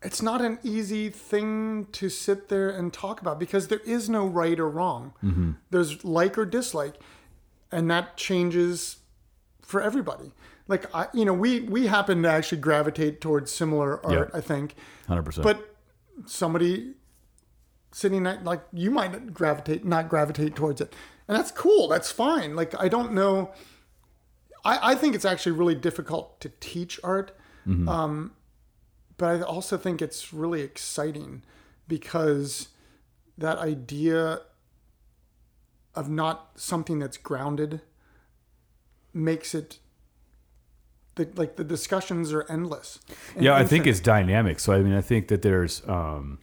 it's not an easy thing to sit there and talk about because there is no right or wrong. Mm-hmm. There's like or dislike, and that changes for everybody. Like I, you know, we we happen to actually gravitate towards similar art, Yeah. I think, Hundred percent. but somebody sitting at, like you might gravitate not gravitate towards it, and that's cool. That's fine. Like I don't know. I, I think it's actually really difficult to teach art Um, but I also think it's really exciting because that idea of not something that's grounded makes it the, like the discussions are endless. yeah, I think it's dynamic. So I mean, I think that there's um,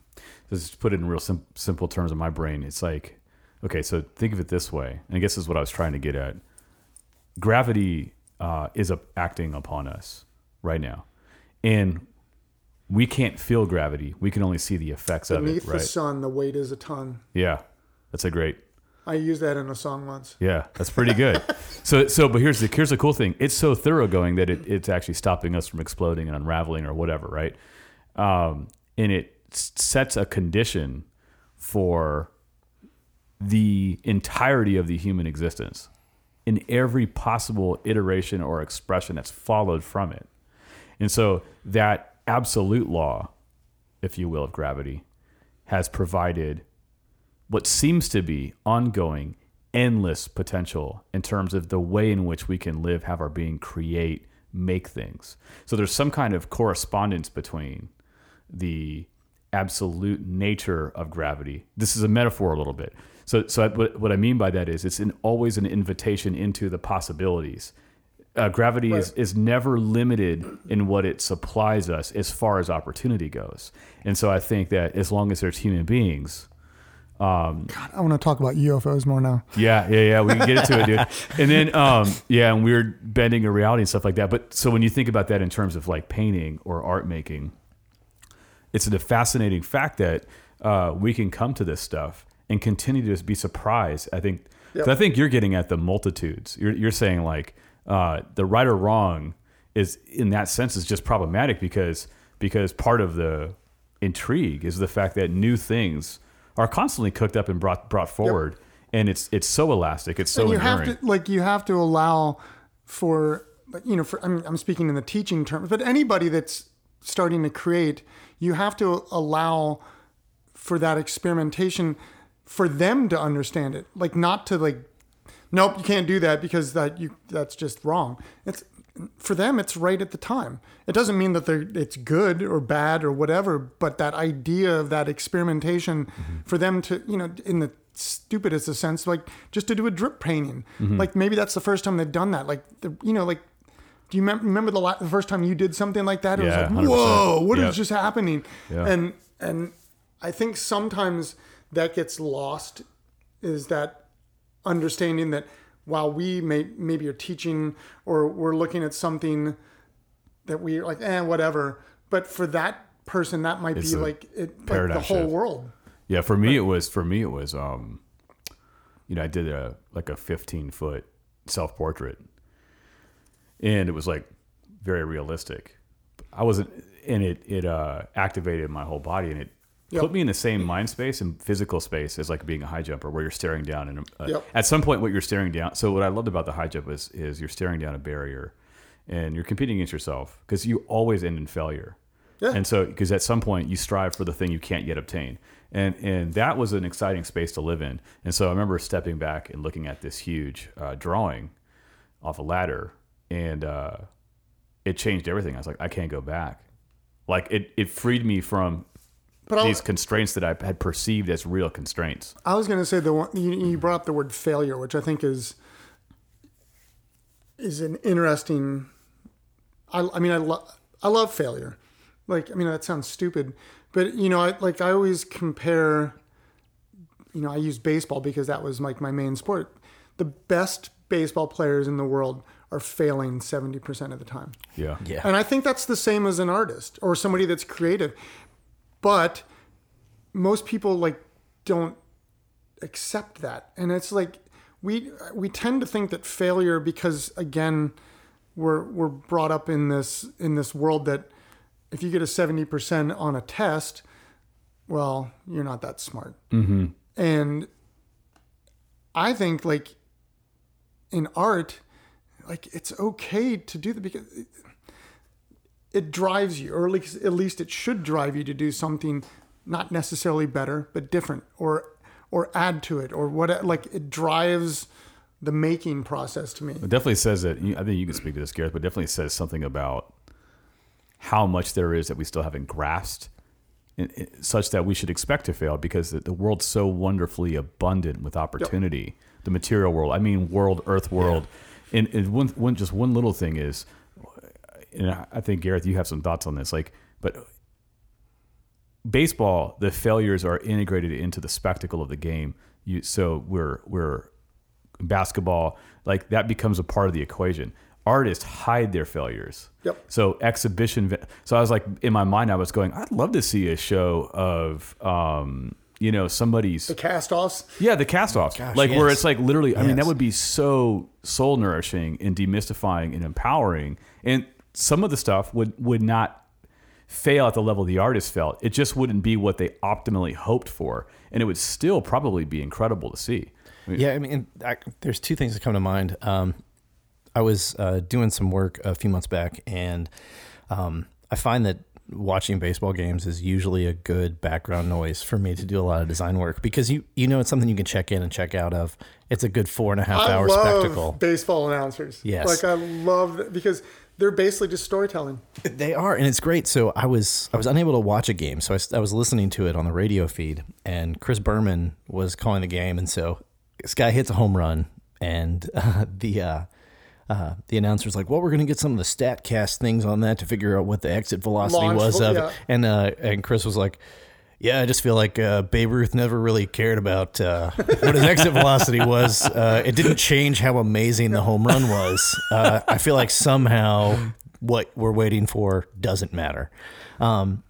let's just put it in real sim- simple terms in my brain. It's like, okay, so think of it this way, and I guess this is what I was trying to get at. Gravity uh, is acting upon us right now, and we can't feel gravity. We can only see the effects of beneath it, right? the sun, the weight is a ton. Yeah, that's a great I used that in a song once. Yeah, that's pretty good. so, so, but here's the here's the cool thing. It's so thoroughgoing that it, it's actually stopping us from exploding and unraveling or whatever, right? Um, and it sets a condition for the entirety of the human existence in every possible iteration or expression that's followed from it. And so that absolute law, if you will, of gravity, has provided what seems to be ongoing, endless potential in terms of the way in which we can live, have our being, create, make things. So there's some kind of correspondence between the absolute nature of gravity. This is a metaphor a little bit. So, so what, what I mean by that is it's an, always an invitation into the possibilities. Uh, gravity is, is never limited in what it supplies us as far as opportunity goes. And so I think that as long as there's human beings, um, God, I want to talk about UFOs more now. yeah, yeah, yeah. We can get into it, dude. And then, um, yeah, and weird bending of reality and stuff like that. But so when you think about that in terms of like painting or art making, it's a fascinating fact that uh, we can come to this stuff and continue to just be surprised. I think. Yep. I think you're getting at the multitudes. You're, you're saying like uh, the right or wrong is in that sense is just problematic because because part of the intrigue is the fact that new things are constantly cooked up and brought brought forward, and it's it's so elastic. It's so and you enduring. have to like you have to allow for you know for I mean, I'm speaking in the teaching terms, but anybody that's starting to create, you have to allow for that experimentation for them to understand it, like not to like nope you can't do that because that you that's just wrong. It's for them it's right at the time. It doesn't mean that they're it's good or bad or whatever, but that idea of that experimentation mm-hmm. for them to you know in the stupidest of sense like just to do a drip painting mm-hmm. like maybe that's the first time they've done that like the, you know like do you mem- remember the, la- the first time you did something like that it Yeah, was like 100%. whoa what is Yep. just happening Yeah. and and i think sometimes that gets lost is that understanding that while we may maybe are teaching or we're looking at something that we're like eh whatever but for that person that might It's be like it like the whole shift. world Yeah, for me it was for me it was um you know, I did a like a 15 foot self portrait. And it was like very realistic. I wasn't and it it uh activated my whole body and it Yep. put me in the same mind space and physical space as like being a high jumper where you're staring down and uh, Yep. at some point what you're staring down so what I loved about the high jump is is you're staring down a barrier and you're competing against yourself because you always end in failure Yeah. And so, because at some point you strive for the thing you can't yet obtain. And, and that was an exciting space to live in. And so I remember stepping back and looking at this huge uh, drawing off a ladder, and uh, it changed everything. I was like, I can't go back. Like it, it freed me from But I, these constraints that I had perceived as real constraints. I was going to say the one you, you brought up the word failure, which I think is is an interesting. I, I mean, I love I love failure. Like, I mean, that sounds stupid, but you know, I like I always compare. You know, I use baseball because that was like my main sport. The best baseball players in the world are failing seventy percent of the time. Yeah. Yeah. And I think that's the same as an artist or somebody that's creative. But most people like don't accept that. And it's like we we tend to think that failure because again we're we're brought up in this in this world that if you get a 70% on a test, well, you're not that smart. Mm-hmm. And I think like in art, like it's okay to do that because it, drives you, or at least, at least it should drive you to do something not necessarily better, but different, or or add to it, or what like it drives the making process to me. It definitely says that. I think you can speak to this, Gareth, but definitely says something about how much there is that we still haven't grasped, such that we should expect to fail because the, the world's so wonderfully abundant with opportunity. The material world, I mean, world, Earth world, and, and one, one just one little thing is, and I think Gareth, you have some thoughts on this, like, but baseball, the failures are integrated into the spectacle of the game. You, so we're we're basketball, like that becomes a part of the equation. Artists hide their failures. Yep. So exhibition. So I was like, in my mind, I was going, I'd love to see a show of, um, you know, somebody's The cast-offs. yeah, the cast-offs, like where it's like literally. I mean, that would be so soul nourishing and demystifying and empowering. And some of the stuff would would not fail at the level the artist felt. It just wouldn't be what they optimally hoped for, and it would still probably be incredible to see. I mean, Yeah, I mean, I, there's two things that come to mind. Um, I was uh, doing some work a few months back, and um, I find that watching baseball games is usually a good background noise for me to do a lot of design work because you you know it's something you can check in and check out of. It's a good four and a half I hour love spectacle. baseball announcers. Yes. Like I love that because they're basically just storytelling. They are, and it's great. So I was I was unable to watch a game, so I was listening to it on the radio feed, and Chris Berman was calling the game, and so this guy hits a home run, and uh, the uh, uh, the announcer's like, "Well, we're going to get some of the Statcast things on that to figure out what the exit velocity Launch was of yeah. it," and uh, and Chris was like. Yeah, I just feel like uh, Babe Ruth never really cared about uh, what his exit velocity was. Uh, it didn't change how amazing the home run was. Uh, I feel like somehow what we're waiting for doesn't matter. Um,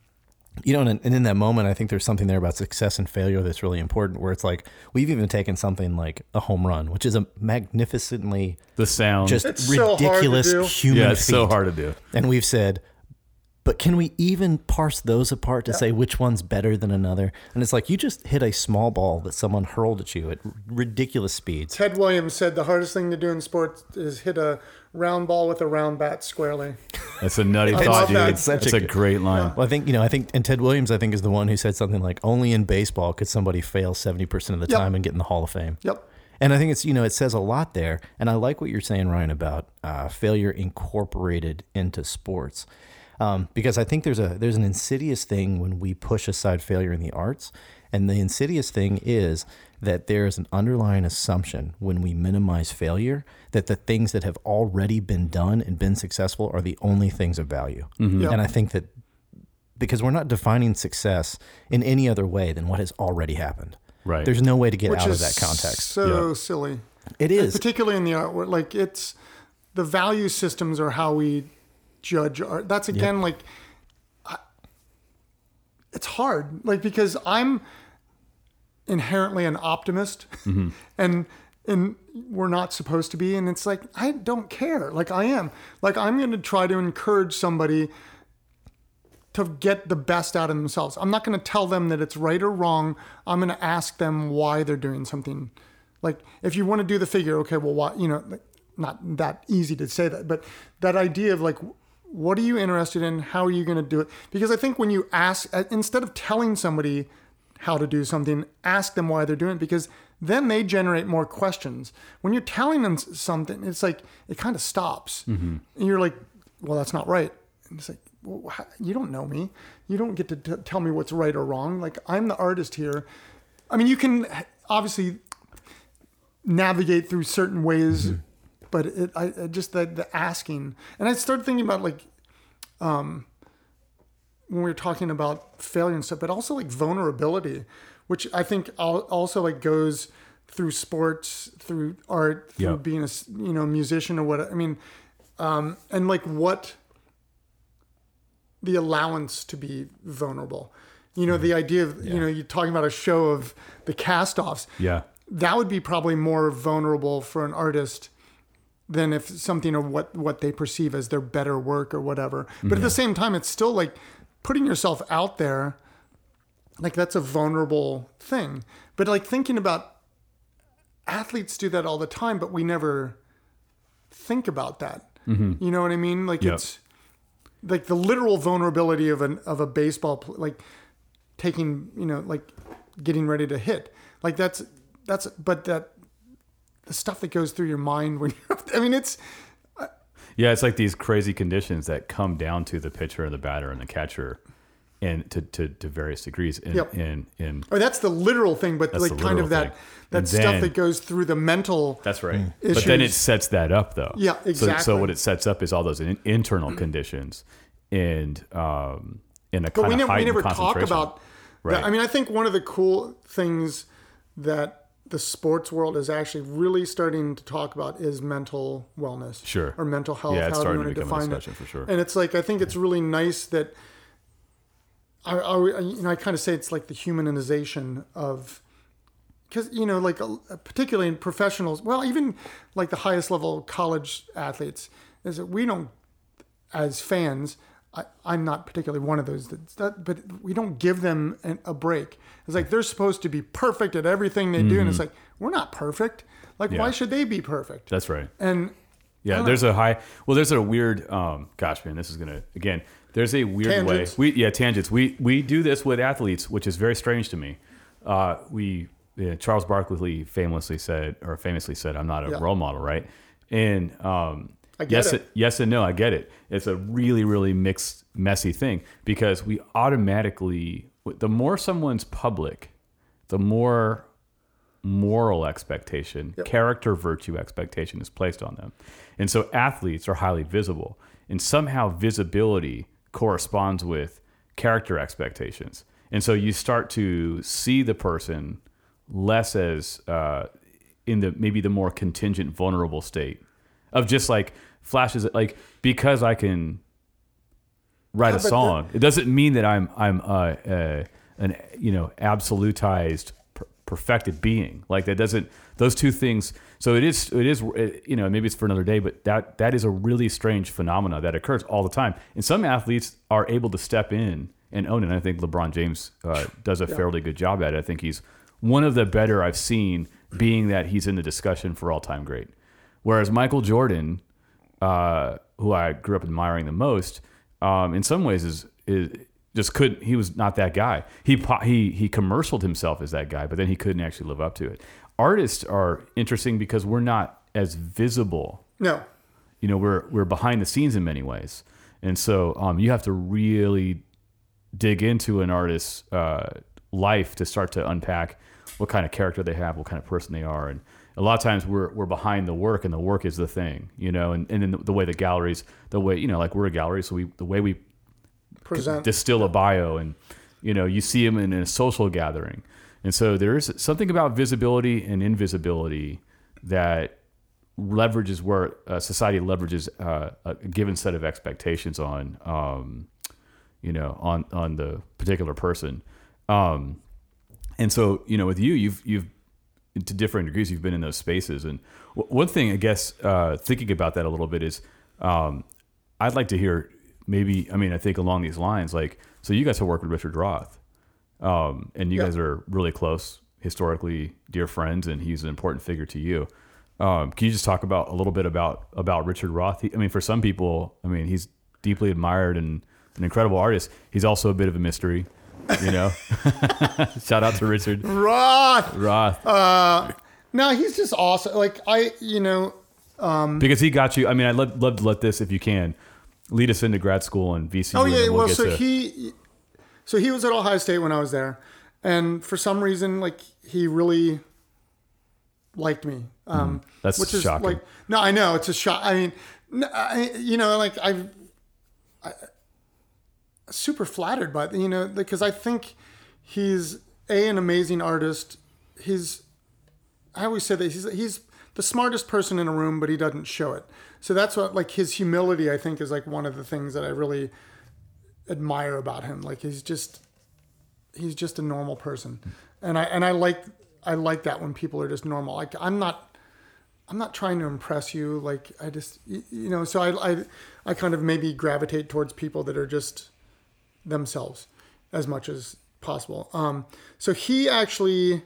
you know, and, and in that moment, I think there's something there about success and failure that's really important. Where it's like we've even taken something like a home run, which is a magnificently the sound, just It's so hard to ridiculous do. human yeah, it's feat. so hard to do. And we've said, but can we even parse those apart to say which one's better than another? And it's like you just hit a small ball that someone hurled at you at ridiculous speeds. Ted Williams said the hardest thing to do in sports is hit a round ball with a round bat squarely. That's a nutty thought, dude. That's It's such a, a- great line. Well, I think you know. I think, and Ted Williams, I think, is the one who said something like, "Only in baseball could somebody fail seventy percent of the Yep. time and get in the Hall of Fame." Yep. And I think it's you know it says a lot there, and I like what you're saying, Ryan, about uh, failure incorporated into sports, um, because I think there's a there's an insidious thing when we push aside failure in the arts, and the insidious thing is that there is an underlying assumption when we minimize failure that the things that have already been done and been successful are the only things of value, Yep. and I think that because we're not defining success in any other way than what has already happened. Right. There's no way to get Which out of that context. so Yeah. silly. It is. particularly in the art world like it's the value systems are how we judge art that's again like I- it's hard like because i'm inherently an optimist mm-hmm. and and we're not supposed to be and it's like i don't care like i am like i'm going to try to encourage somebody to get the best out of themselves. I'm not going to tell them that it's right or wrong. I'm going to ask them why they're doing something. Like if you want to do the figure, okay, well, why? You know, like, not that easy to say that, but that idea of like, what are you interested in? How are you going to do it? Because I think when you ask, uh, instead of telling somebody how to do something, ask them why they're doing it because then they generate more questions. When you're telling them something, it's like it kind of stops. And you're like, well, that's not right. And it's like, well, how, you don't know me. You don't get to t- tell me what's right or wrong. Like, I'm the artist here. I mean, you can obviously navigate through certain ways, but it, I, just the, the asking. And I started thinking about like, um, when we were talking about failure and stuff, but also like vulnerability, which I think also like goes through sports, through art, through Yep. being a you know musician or what. I mean, um, and like what the allowance to be vulnerable. You know, the idea of you know you're talking about a show of the cast-offs. Yeah. That would be probably more vulnerable for an artist than if something or what what they perceive as their better work or whatever. But at the same time, it's still like putting yourself out there. Like that's a vulnerable thing. But like thinking about athletes do that all the time, but we never think about that. Mm-hmm. You know what I mean? Like Yep. it's like the literal vulnerability of an of a baseball like taking you know like getting ready to hit like that's that's but that the stuff that goes through your mind when you're I mean it's Yeah, it's like these crazy conditions that come down to the pitcher, and the batter, and the catcher, and to to, to various degrees. And Yep. and and or that's the literal thing but like kind of that thing. that And stuff then- that goes through the mental that's right. But then it sets that up, though. Yeah, So, so what it sets up is all those in, internal conditions, and um, in a but kind we of never we heightened never talk concentration. about Right. that. I mean I think one of the cool things that the sports world is actually really starting to talk about is mental wellness Sure. or mental health Yeah, it's you starting to want become a define discussion it for sure. and it's like I think it's really nice that I, I you know I kind of say it's like the humanization of because you know like particularly in professionals well even like the highest level college athletes is that we don't as fans I, i'm not particularly one of those that, but we don't give them an, a break it's like they're supposed to be perfect at everything they do and it's like we're not perfect like why Mm-hmm. Should they be perfect That's right. and Yeah, there's a high. Well, there's a weird. Um, gosh, man, this is gonna again. There's a weird Tangents. way. We yeah tangents. We we do this with athletes, which is very strange to me. Uh, we yeah, Charles Barkley famously said, or famously said, "I'm not a Yeah. role model," right? And um, I get yes, it. yes, and no. I get it. It's a really really mixed, messy thing because we automatically, the more someone's public, the more moral expectation, character virtue expectation is placed on them. And so athletes are highly visible. And somehow visibility corresponds with character expectations. And so you start to see the person less as uh, in the maybe the more contingent, vulnerable state of just like flashes, it like because I can write Yeah, a song. it doesn't mean that I'm I'm uh, uh, an you know absolutized per- perfected being. Like that doesn't those two things. So it is it is it, you know maybe it's for another day, but that that is a really strange phenomena that occurs all the time. And some athletes are able to step in and own it. And I think LeBron James uh, does a fairly good job at it. I think he's one of the better I've seen, being that he's in the discussion for all time great. Whereas Michael Jordan, uh, who I grew up admiring the most, um, in some ways is is just couldn't. He was not that guy. He he he commercialed himself as that guy, but then he couldn't actually live up to it. Artists are interesting because we're not as visible. no You know, we're we're behind the scenes in many ways, and so um, you have to really dig into an artist's uh, life to start to unpack what kind of character they have, what kind of person they are, and a lot of times we're we're behind the work, and the work is the thing, you know, and and then the, the way the galleries, the way you know, like we're a gallery, so we the way we present distill a bio, and you know, you see them in a social gathering, and so there is something about visibility and invisibility that leverages where uh, society leverages uh, a given set of expectations on, um, you know, on on the particular person. Um, and so, you know, with you, you've you've to different degrees, you've been in those spaces. And w- one thing, I guess, uh, thinking about that a little bit is, um, I'd like to hear maybe. I mean, I think along these lines, like, so you guys have worked with Richard Roth, um, and you Yeah. guys are really close, historically dear friends, and he's an important figure to you. Um, can you just talk about a little bit about about Richard Roth? He, I mean, for some people, I mean, he's deeply admired and an incredible artist. He's also a bit of a mystery, you know. Shout out to Richard Roth. Roth Uh, No, he's just awesome. Like I, you know, um because he got you. I mean, I'd love, love to let this, if you can, lead us into grad school and VCU. Oh and yeah, then we'll well, get so to- he, so he was at Ohio State when I was there, and for some reason, like he really liked me. Um, Hmm. That's which is shocking. like no, I know it's a shock. I mean, no, I, you know, like I've, I, super flattered by you know because I think he's a an amazing artist. He's I always say that he's he's the smartest person in a room, but he doesn't show it. So that's what like his humility. I think is like one of the things that I really admire about him. Like he's just he's just a normal person, and I and I like I like that when people are just normal. Like I'm not I'm not trying to impress you. Like I just you know. So I I I kind of maybe gravitate towards people that are just themselves as much as possible. Um, so he actually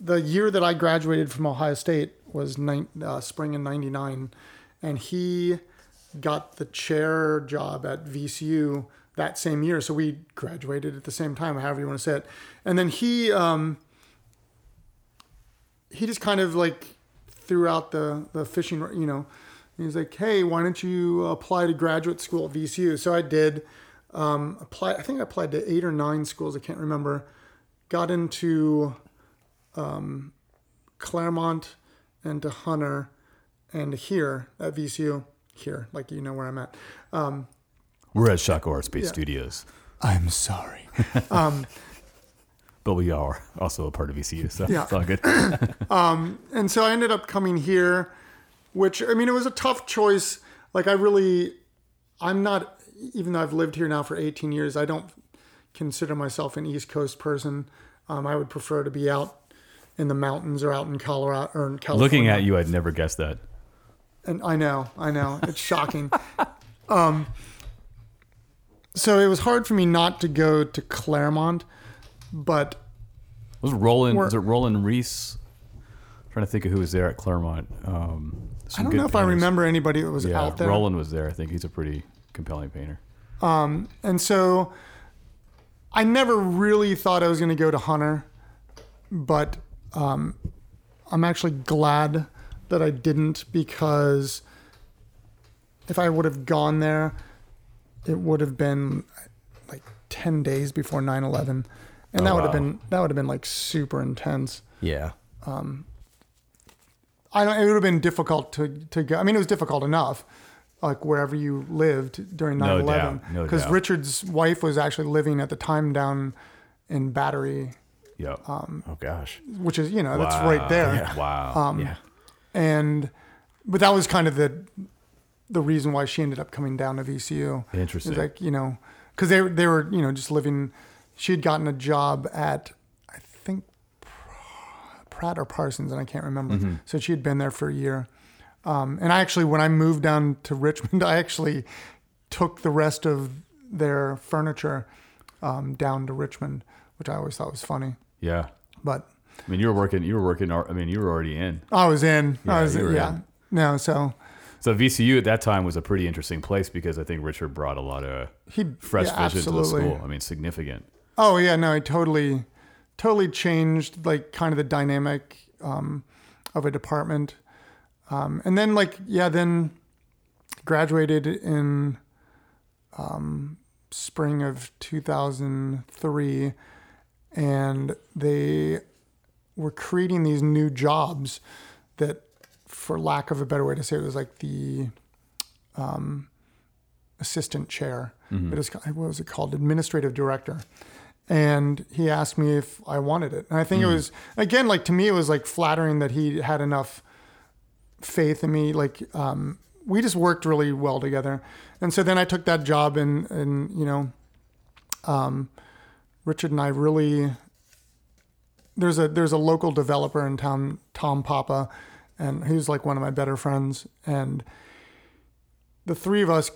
the year that I graduated from Ohio State was uh, spring in '99, and he got the chair job at VCU that same year. So we graduated at the same time, however you want to say it. And then he um, he just kind of like threw out the the fishing, you know. He was like, "Hey, why don't you apply to graduate school at VCU?" So I did. Um, apply. I think I applied to eight or nine schools. I can't remember. Got into um, Claremont and to Hunter and here at VCU. Here, like you know where I'm at. Um, We're at Shockoe Art Space Studios, I'm sorry. but we are also a part of VCU, so Yeah. it's all good. and so I ended up coming here, which I mean, it was a tough choice. Like I really, I'm not, even though I've lived here now for 18 years, I don't consider myself an East Coast person. Um, I would prefer to be out in the mountains or out in Colorado or in California. Looking at you, I'd never guessed that. and I know, I know, it's shocking. um, so it was hard for me not to go to Claremont, but Was Roland? Was it Roland Reiss? trying to think of who was there at Claremont. Um, I don't know if I remember anybody that was Yeah, out there. Roland was there. I think he's a pretty compelling painter. And so I never really thought I was going to go to Hunter, but um, I'm actually glad that I didn't because if I would have gone there, it would have been like 10 days before 9 11. And Oh, that would have been that would have been like super intense. Yeah. I don't. It would have been difficult to to go. I mean, it was difficult enough, like wherever you lived during 9/11. No doubt, no Because doubt. Richard's wife was actually living at the time down in Battery, Yeah. Um, Oh gosh. which is you know that's right there. Yeah. Wow. Um, yeah. And but that was kind of the the reason why she ended up coming down to VCU. Interesting. It's like you know because they they were you know just living. She had gotten a job at I think Pratt or Parsons, and I can't remember. Mm-hmm. So she had been there for a year. Um, and I actually, when I moved down to Richmond, I actually took the rest of their furniture um, down to Richmond, which I always thought was funny. yeah. But I mean, you were working. You were working. I mean, you were already in. I was in. Yeah, I was yeah. in. No, so So VCU at that time was a pretty interesting place because I think Richard brought a lot of he fresh yeah, vision to the school. I mean, significant. Oh yeah, no, he totally, totally changed like kind of the dynamic um, of a department, um, and then like yeah, then graduated in um, spring of two thousand three, and they were creating these new jobs that, for lack of a better way to say it, was like the um, assistant chair. It is, what was it called? Administrative director. And he asked me if I wanted it. And I think it was, again, like to me, it was like flattering that he had enough faith in me. Like, um, we just worked really well together. And so then I took that job and, and, you know, um, Richard and I really, there's a, there's a local developer in town, Tom Papa, and he's like one of my better friends. And the three of us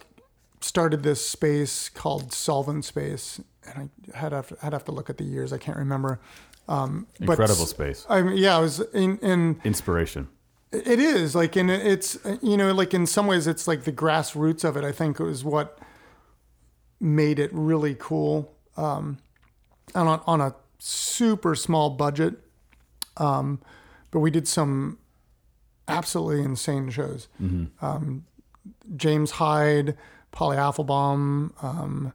started this space called Solvent Space, and I had to have, to have to look at the years. I can't remember. Um, but Incredible space. I mean, yeah, I was in in Inspiration. It is like, and it's you know, like in some ways, it's like the grassroots of it. I think was what made it really cool. Um, and on on a super small budget, um, but we did some absolutely insane shows. Um, James Hyde, Polly Apfelbaum, um,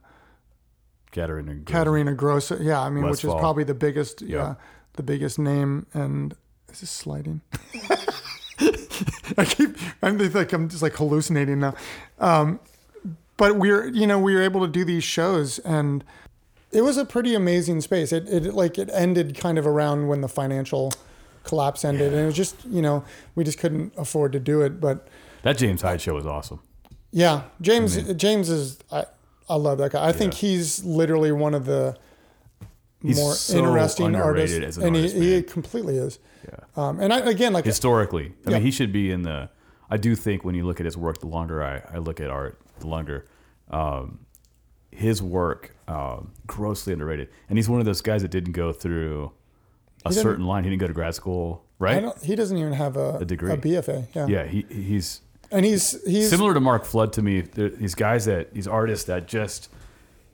Katharina. Katharina Grosse. Yeah, I mean, which is probably the biggest, yeah, Yeah. the biggest name. And is this sliding? I keep, I'm like, I'm just like hallucinating now. Um, but we're, you know, we were able to do these shows and it was a pretty amazing space. It, it like, it ended kind of around when the financial collapse ended. And it was just, you know, we just couldn't afford to do it. But That James Hyde show was awesome. yeah, James, James is, I, I love that guy. I think he's literally one of the He's more so interesting as an and artist, he, he completely is. Yeah. Um, and I, again, like historically. I Yeah. mean, he should be in the. I do think when you look at his work, the longer I, I look at art, the longer um, his work um, grossly underrated. And he's one of those guys that didn't go through a certain line. He didn't go to grad school, I right? don't, he doesn't even have a, A degree. a BFA. Yeah. Yeah, he he's and he's he's similar to Mark Flood to me. There- These guys that these artists that just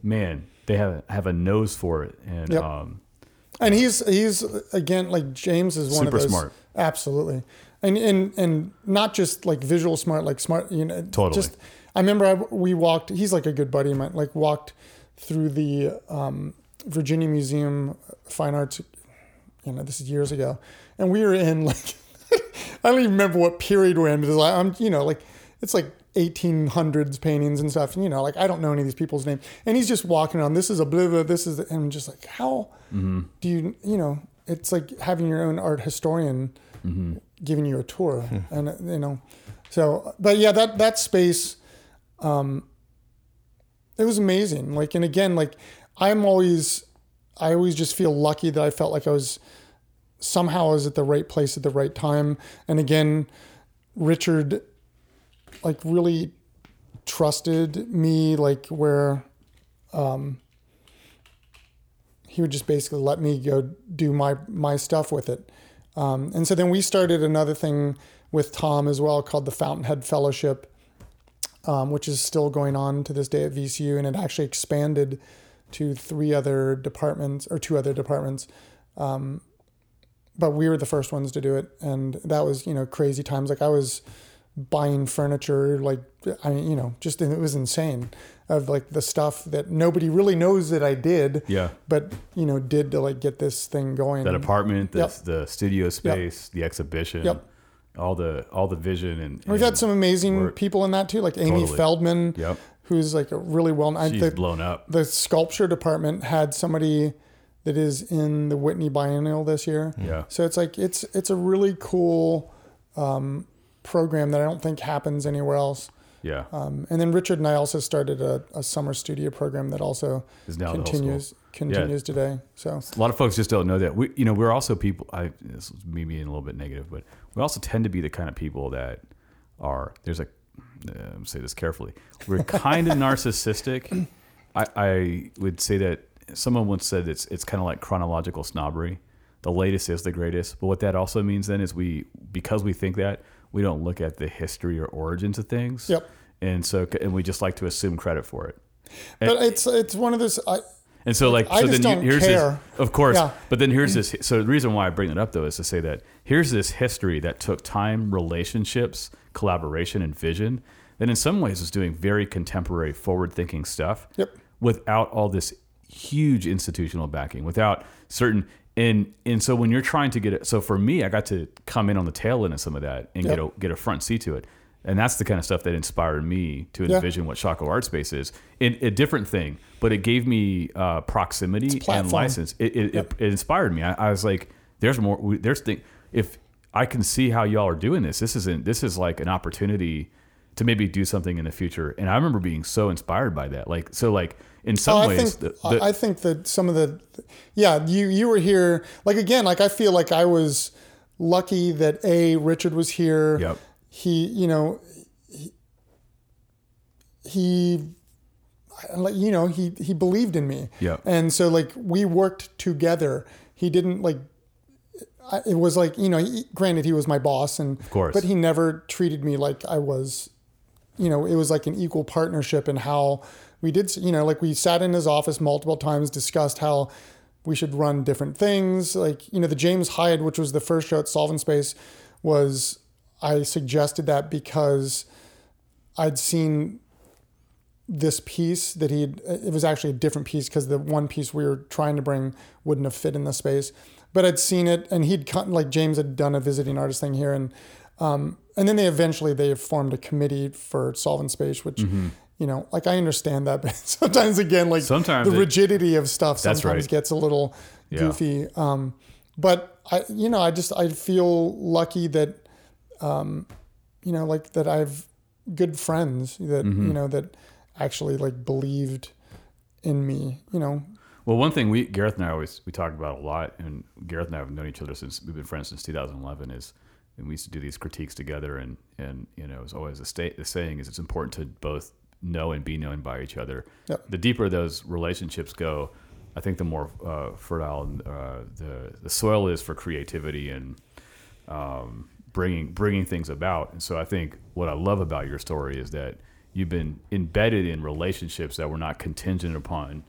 man, they have have a nose for it, and Yep. um, and he's he's again like James is one Super of those smart. absolutely, and and and not just like visual smart, like smart. You know, Totally. Just I remember I, we walked. He's like a good buddy of mine. Like walked through the um, Virginia Museum Fine Arts. You know, this is years ago, and we were in like I don't even remember what period we're in. Because I- I'm you know like it's like 1800s paintings and stuff. And, you know, like I don't know any of these people's names. And he's just walking around. This is a blah blah. This is, and I'm just like, how do you, you know, it's like having your own art historian giving you a tour, and uh, you know, so. But yeah, that that space, um, it was amazing. Like, and again, like I'm always, I always just feel lucky that I felt like I was somehow I was at the right place at the right time. And again, Richard like really trusted me like where um he would just basically let me go do my my stuff with it. Um, and so then we started another thing with tom as well called the fountainhead fellowship um, which is still going on to this day at vcu and it actually expanded to three other departments or two other departments. Um, but we were the first ones to do it and that was you know crazy times. Like i was buying furniture like i mean you know just it was insane of like the stuff that nobody really knows that i did yeah, but you know did to like get this thing going that apartment, the, Yep. the studio space, the exhibition, Yep. all the all the vision, and we've had some amazing work. people in that too like amy Totally. feldman Yep, who's like a really well I, she's the, blown up. the sculpture department had somebody that is in the whitney biennial this year Yeah, So it's like it's it's a really cool um, program that I don't think happens anywhere else. yeah. Um, and then Richard and I also started a, a summer studio program that also Is now the continues continues today. So A lot of folks just don't know that. We, you know, we're also people. I this is me being a little bit negative, but we also tend to be the kind of people that are. There's a. Uh, say this carefully. We're kind of narcissistic. I, I would say that someone once said it's it's kind of like chronological snobbery. The latest is the greatest. But what that also means then is we because we think that we don't look at the history or origins of things. Yep. And so and we just like to assume credit for it. but it's it's one of those I, And so, like, I so just then don't you, here's care. this, of course, Yeah. but then here's this. So the reason why I bring it up though is to say that here's this history that took time, relationships, collaboration, and vision. That in some ways is doing very contemporary, forward-thinking stuff. Yep. Without all this huge institutional backing, without certain and and so when you're trying to get it, so for me, I got to come in on the tail end of some of that and get a get a front seat to it. And that's the kind of stuff that inspired me to Yeah. envision what Shockoe Art Space is. It, a different thing, but it gave me uh, proximity and license. It, it, it, it inspired me. I, I was like, "There's more. There's thing. If I can see how y'all are doing this, this isn't. This is like an opportunity to maybe do something in the future." And I remember being so inspired by that. Like, so like in some Oh, I ways, think the, the, I think that some of the yeah you you were here like again like I feel like I was lucky that a Richard was here. Yep. He you know he, he like you know he he believed in me. Yep. And so like we worked together. He didn't like it was like you know, he, granted he was my boss, and Of course. but he never treated me like I was. You know, it was like an equal partnership in how we did. You know, like we sat in his office multiple times, discussed how we should run different things. Like you know, the James Hyde, which was the first show at Solvent Space, was I suggested that because I'd seen this piece that he it was actually a different piece because the one piece we were trying to bring wouldn't have fit in the space but i'd seen it and he'd cut like james had done a visiting artist thing here and um, and then they eventually they formed a committee for solvent space which you know like i understand that but sometimes again like Sometimes the it- rigidity of stuff sometimes right. gets a little Yeah. goofy um, but i you know i just i feel lucky that um, you know like that i've good friends that Mm-hmm. you know that actually like believed in me you know Well, one thing we Gareth and I always we talk about a lot, and Gareth and I have known each other since we've been friends since 2011. Is and we used to do these critiques together, and and you know, it's always a state the saying is it's important to both know and be known by each other. Yep. The deeper those relationships go, I think the more uh, fertile uh, the the soil is for creativity and um, bringing bringing things about. And so I think what I love about your story is that you've been embedded in relationships that were not contingent upon.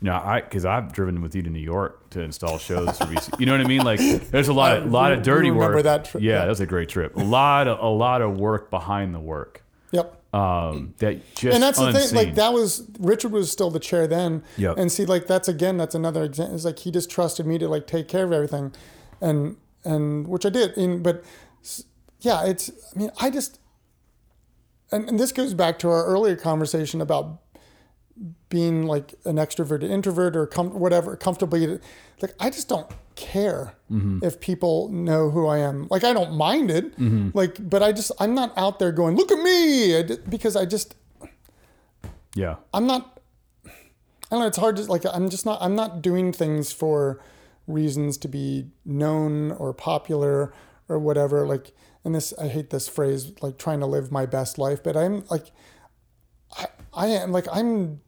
You know, I because I've driven with you to New York to install shows for VC. You know what I mean? Like, there's a lot, I lot of dirty remember work. that trip, yeah, yeah. that was a great trip. A lot of a lot of work behind the work. yep Um, that just and that's the unseen. thing like that was richard was still the chair then Yep. and see like that's again that's another example it's like he just trusted me to like take care of everything and and which i did and but yeah it's i mean i just and, and this goes back to our earlier conversation about being like an extroverted introvert or com- whatever comfortably like i just don't care mm-hmm. if people know who i am. Like i don't mind it mm-hmm. like but i just i'm not out there going look at me! I d- because i just yeah, i'm not i don't know it's hard to like i'm just not i'm not doing things for reasons to be known or popular or whatever like and this i hate this phrase like trying to live my best life but i'm like i i am like i'm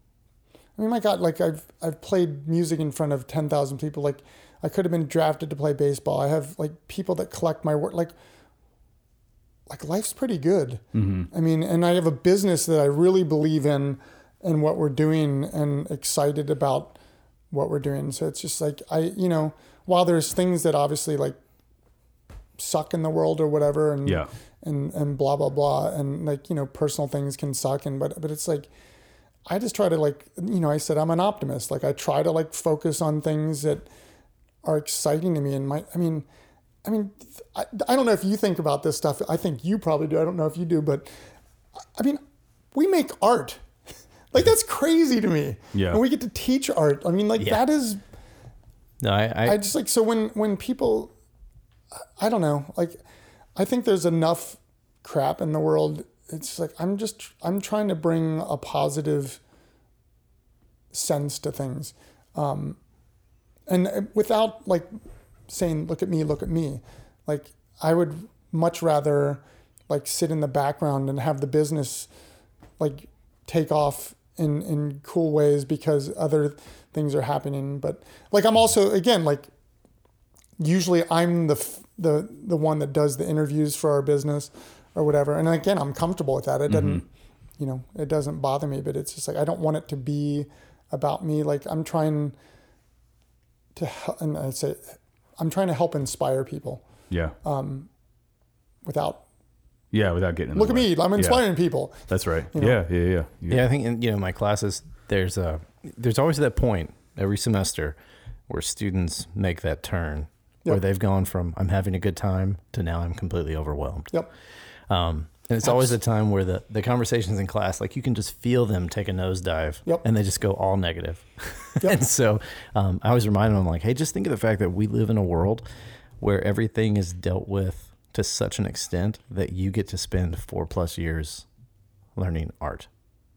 I mean, my God, like I've I've played music in front of ten thousand people. Like I could have been drafted to play baseball. I have like people that collect my work. Like, like life's pretty good. Mm-hmm. I mean, and I have a business that I really believe in, and what we're doing, and excited about what we're doing. So it's just like I, you know, while there's things that obviously like suck in the world or whatever, and Yeah. and and blah blah blah, and like you know, personal things can suck, and but but it's like. I just try to like you know I said I'm an optimist. Like I try to like focus on things that are exciting to me and my I mean I mean I, I don't know if you think about this stuff. I think you probably do. I don't know if you do but I mean we make art. Like that's crazy to me. Yeah. and we get to teach art. I mean like Yeah. that is No, I, I, I just like so when when people I don't know. Like I think there's enough crap in the world it's like I'm just I'm trying to bring a positive sense to things. Um and without like saying look at me look at me like I would much rather like sit in the background and have the business like take off in in cool ways because other things are happening. But like i'm also again like usually i'm the the the one that does the interviews for our business or whatever and again i'm comfortable with that it doesn't you know it doesn't bother me but it's just like i don't want it to be about me like i'm trying to hel- and i say i'm trying to help inspire people yeah, Uh, without yeah. Without getting in the look at way. me i'm Yeah, inspiring people that's right. know? Yeah, yeah, yeah, yeah. Yeah, I think in you know my classes there's a there's always that point every semester where students make that turn where they've gone from I'm having a good time to now I'm completely overwhelmed. yep Um, and it's always a time where the, the conversations in class, like you can just feel them take a nosedive Yep. and they just go all negative. Yep. and so um, I always remind them, like, hey, just think of the fact that we live in a world where everything is dealt with to such an extent that you get to spend four plus years learning art.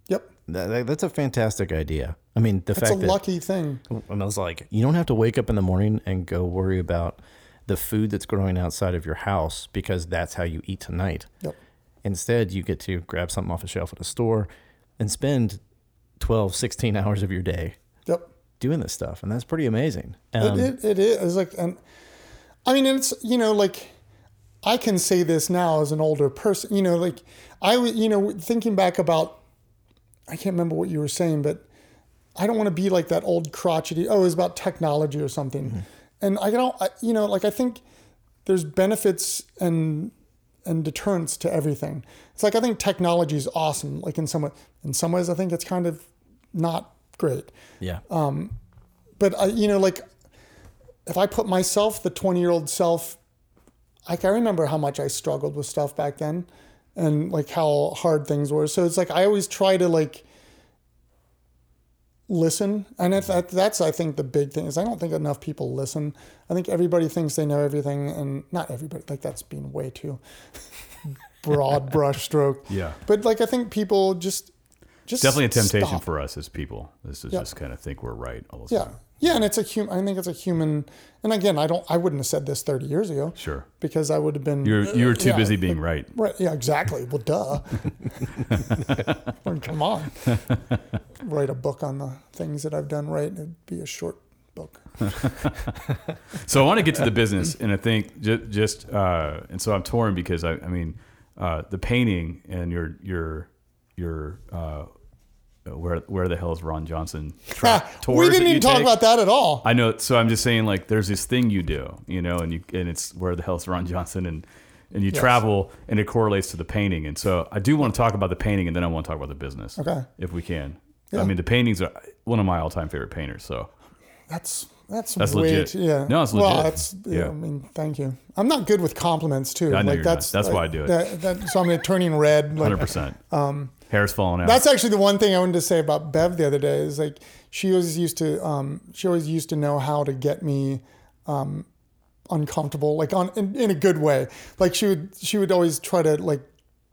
yep That, that- that's a fantastic idea. I mean, the it's a fact that lucky thing and I was like, you don't have to wake up in the morning and go worry about the food that's growing outside of your house because that's how you eat tonight. yep Instead, you get to grab something off a shelf at a store and spend 12, 16 hours of your day yep doing this stuff. And that's pretty amazing. Um, it, it, it is It's like and I mean, it's you know like I can say this now as an older person. You know, like I you know thinking back about I can't remember what you were saying, but I don't want to be like that old crotchety. Oh, it was about technology or something, and I don't. I, you know, like I think there's benefits and and deterrence to everything. It's like I think technology is awesome. Like in some way, in some ways, I think it's kind of not great. Yeah. Um, But I, you know, like if I put myself, the 20 year old self, like I remember how much I struggled with stuff back then, and like how hard things were. So it's like I always try to like listen, and if that, that's I think the big thing is I don't think enough people listen. I think everybody thinks they know everything, and not everybody. Like that's being way too broad brush stroke. Yeah. But like I think people just just Definitely a temptation stop. for us as people. This is Yeah. just kind of think we're right all the Yeah. time. Yeah, and it's a human. I think it's a human. And again, I don't. I wouldn't have said this thirty years ago Sure. because I would have been. You're you were too yeah, busy being right. Right. Yeah. Exactly. Well, duh. Come on. Write a book on the things that I've done right. It'd be a short book. So I want to get to the business, and I think just, just uh, and so I'm torn because I, I mean, uh, the painting and your your your uh, where where the hell is Ron Johnson? Tra- we didn't even talk take? about that at all. I know. So I'm just saying, like, there's this thing you do, you know, and you and it's where the hell is Ron Johnson, and and you Yes. travel, and it correlates to the painting. And so I do want to talk about the painting, and then I want to talk about the business, Okay. if we can. I mean, the paintings are one of my all-time favorite painters. So That's that's That's way legit. yeah. No, it's Well, legit. that's yeah, Yeah. I mean, thank you. I'm not good with compliments too. I know like you're not. that's That's like, why I do it. That, that, so I'm turning red. Like, hundred percent. Um, hair's falling out. That's actually the one thing I wanted to say about Bev the other day is like she always used to um, she always used to know how to get me um, uncomfortable like on in, in a good way like she would she would always try to like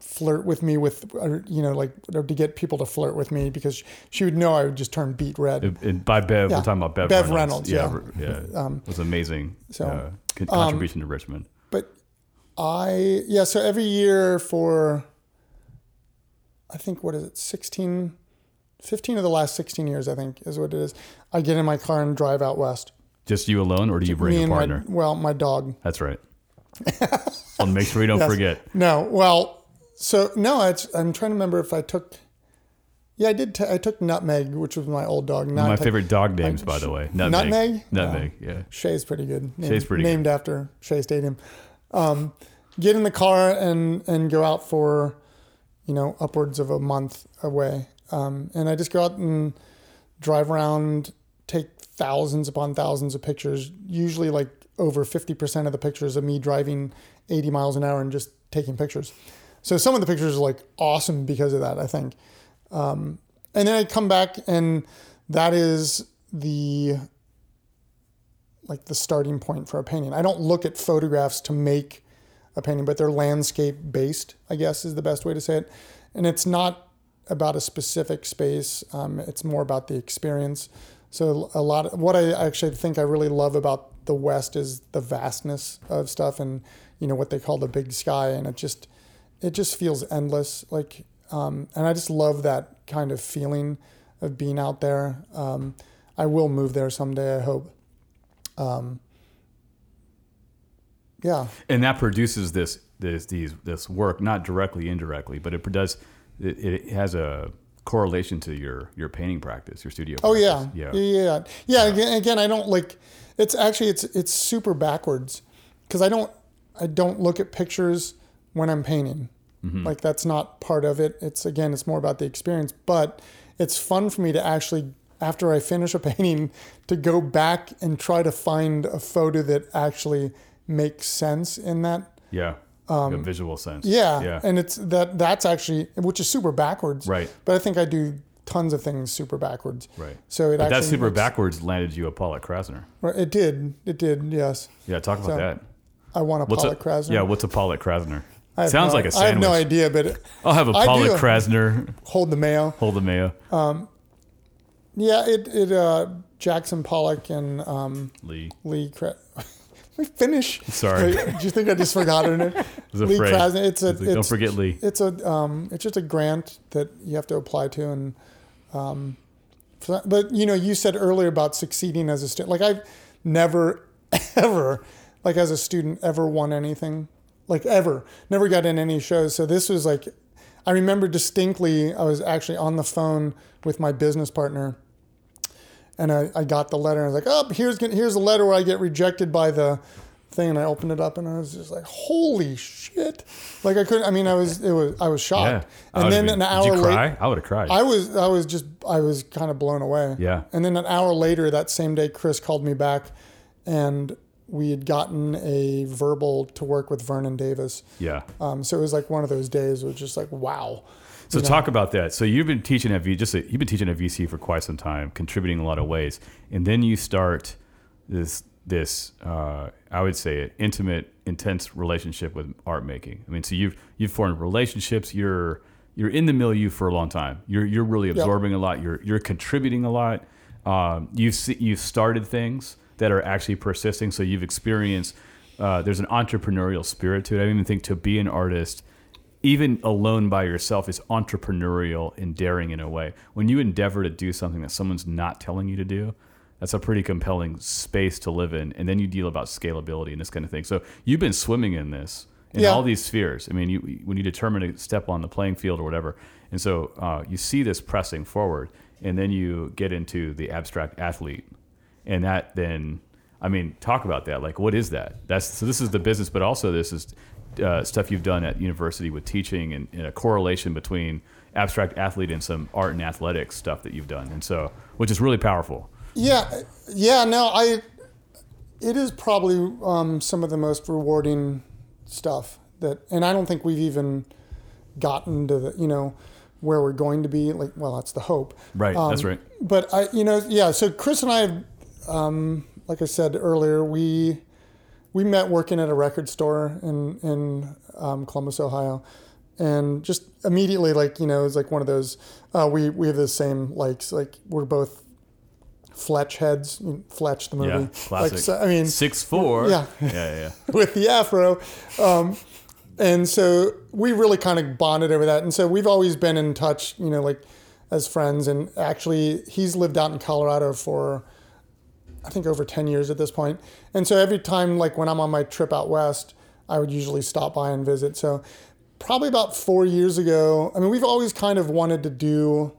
flirt with me with or, you know like to get people to flirt with me because she would know I would just turn beet red and by Bev, Yeah. we're talking about Bev, Bev Reynolds. Reynolds, yeah, yeah. it was amazing. so, uh, con- contribution to Richmond. but I yeah so every year for I think what is it 16 15 of the last 16 years I think is what it is I get in my car and drive out west Just you alone, or do you bring a partner? my well my dog That's right. I'll make sure you don't Yes. forget. no well so no it's, I'm trying to remember if I took yeah I did t- I took Nutmeg which was my old dog One of my Not- favorite dog names, by the way. Nutmeg. Nutmeg? Nutmeg. Yeah. Shay's pretty good. Named, Shay's pretty good. named after Shea Stadium. Um, get in the car and and go out for, you know, upwards of a month away. Um, and I just go out and drive around, take thousands upon thousands of pictures. Usually, like over fifty percent of the pictures of me driving eighty miles an hour and just taking pictures. So some of the pictures are like awesome because of that. I think. Um, and then I come back and that is the like the starting point for a painting. I don't look at photographs to make painting, but they're landscape based, I guess is the best way to say it. And it's not about a specific space. Um, it's more about the experience. So a lot of what I actually think I really love about the West is the vastness of stuff and, you know, what they call the big sky. And it just, it just feels endless. Like, um, and I just love that kind of feeling of being out there. Um, I will move there someday, I hope. Um, yeah, And that produces this this these this work not directly indirectly, but it does it, it has a correlation to your your painting practice, your studio. Oh yeah. practice. yeah, yeah, yeah. yeah. Again, again, I don't like. It's actually it's it's super backwards because I don't I don't look at pictures when I'm painting. Mm-hmm. Like that's not part of it. It's again, it's more about the experience. But it's fun for me to actually after I finish a painting to go back and try to find a photo that actually makes sense in that. Yeah. Um, a visual sense. Yeah, Yeah. and it's that that's actually which is super backwards. Right. But I think I do tons of things super backwards. Right. So it that super makes- backwards landed you a Pollock Krasner. Right, It did. It did. Yes. Yeah, talk about So, that. I want a What's Pollock a Krasner. yeah? What's a Pollock Krasner? Sounds no- like a I have no idea, but it, I'll have a Pollock do. Krasner. hold the mayo. Hold the mayo. Um, Yeah. It. It. Uh, Jackson Pollock and um, Lee. Lee. Kra- we finish. Sorry. Do you think I just forgot was Lee afraid. Krasner. It's a. It's like, don't forget Lee. It's a. Um, it's just a grant that you have to apply to, and um, but you know, you said earlier about succeeding as a student. Like I've never, ever like as a student, ever won anything, like ever. Never got in any shows. So this was like, I remember distinctly. I was actually on the phone with my business partner, and I, I got the letter. And I was like, oh, here's here's a letter where I get rejected by the thing and I opened it up and I was just like, holy shit. Like I couldn't, I mean, I was, it was, I was shocked. Yeah. And then been, an hour later, I would have cried. I was, I was just, I was kind of blown away. Yeah. And then an hour later, that same day, Chris called me back and we had gotten a verbal to work with Vernon Davis. Yeah. Um, so it was like one of those days. It was just like, wow. So talk about that. So you've been teaching at V, just a, you've been teaching at VC for quite some time, contributing a lot of ways, and then you start this this uh, I would say it intimate, intense relationship with art making. I mean, so you've you've formed relationships. You're you're in the milieu for a long time. You're you're really absorbing yep. a lot. You're you're contributing a lot. Um, you've see, you've started things that are actually persisting. So you've experienced. Uh, there's an entrepreneurial spirit to it. I even think to be an artist, even alone by yourself, is entrepreneurial and daring in a way. When you endeavor to do something that someone's not telling you to do, that's a pretty compelling space to live in. And then you deal about scalability and this kind of thing. So you've been swimming in this in yeah. all these spheres. I mean, you, when you determine to step on the playing field or whatever, and so uh, you see this pressing forward, and then you get into the abstract athlete, and that then, I mean, talk about that. Like, what is that? That's so. This is the business, but also this is uh, stuff you've done at university with teaching and, and, a correlation between abstract athlete and some art and athletics stuff that you've done, and so which is really powerful. Yeah, yeah. No, I. It is probably um, some of the most rewarding stuff that, and I don't think we've even gotten to the, you know, where we're going to be. Like, well, that's the hope. Right. Um, that's right. But I, you know, yeah. So Chris and I, um, like I said earlier, we we met working at a record store in in um, Columbus, Ohio, and just immediately, like you know, it's like one of those. Uh, we we have the same likes. Like we're both Fletch heads, Fletch the movie. Yeah, classic. Like, so, I mean, six four. Yeah, yeah, yeah. with the afro, um, and so we really kind of bonded over that. And so we've always been in touch, you know, like as friends. And actually, he's lived out in Colorado for I think over ten years at this point. And so every time, like when I'm on my trip out west, I would usually stop by and visit. So probably about four years ago. I mean, we've always kind of wanted to do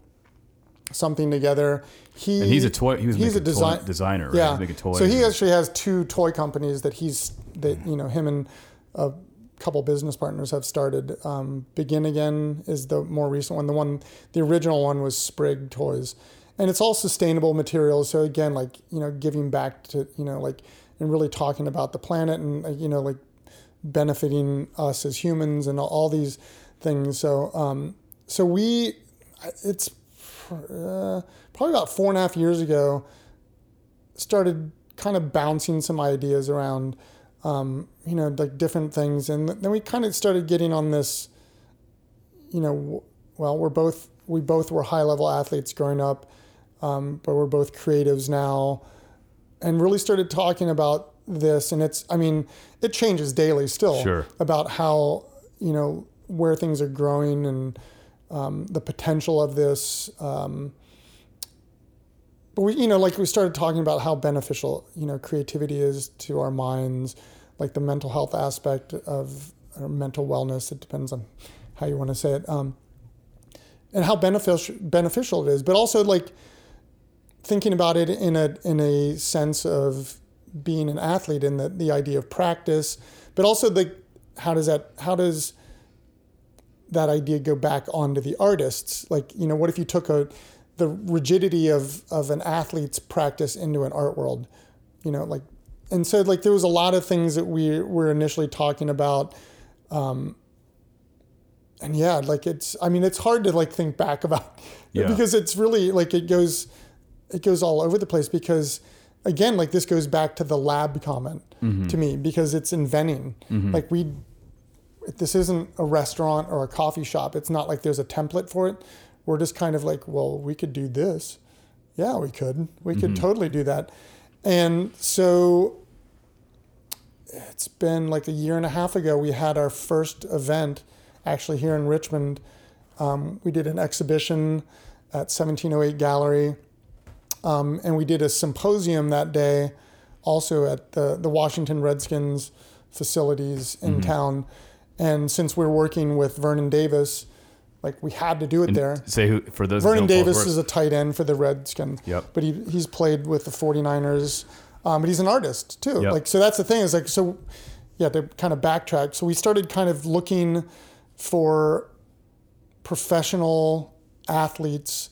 something together. He and he's a toy. He was he's a design, designer. Right? Yeah, he's making toys. So he actually has two toy companies that he's that you know him and a couple business partners have started. Um, Begin Again is the more recent one. The one, the original one was Sprig Toys, and it's all sustainable materials. So again, like you know, giving back to you know like and really talking about the planet and uh, you know like benefiting us as humans and all these things. So um, so we, it's uh, probably about four and a half years ago, started kind of bouncing some ideas around, um, you know, like different things. And then we kind of started getting on this, you know, well, we're both, we both were high level athletes growing up, um, but we're both creatives now. And really started talking about this. And it's, I mean, it changes daily still sure. about how, you know, where things are growing and, um, the potential of this. Um, but we, you know, like we started talking about how beneficial, you know, creativity is to our minds, like the mental health aspect of mental wellness. It depends on how you want to say it, um, and how beneficial beneficial it is. But also like thinking about it in a in a sense of being an athlete and the the idea of practice, but also the how does that how does that idea go back onto the artists? Like, you know, what if you took a the rigidity of of an athlete's practice into an art world? You know, like, and so like there was a lot of things that we were initially talking about. Um, and yeah, like it's, I mean, it's hard to like think back about yeah. because it's really like it goes, it goes all over the place because again, like this goes back to the lab comment mm-hmm. to me because it's inventing. Mm-hmm. Like we this isn't a restaurant or a coffee shop. It's not like there's a template for it. We're just kind of like, well, we could do this. Yeah, we could. We could mm-hmm. totally do that. And so it's been like a year and a half ago, we had our first event actually here in Richmond. Um, we did an exhibition at 1708 Gallery. Um, and we did a symposium that day also at the the Washington Redskins facilities in Mm-hmm. town. And since we're working with Vernon Davis, like we had to do it there. Say who for those. Vernon Davis is a tight end for the Redskins. Yep. But he he's played with the 49ers. Um, but he's an artist too. Yep. Like so that's the thing is like so yeah, to kind of backtrack. So we started kind of looking for professional athletes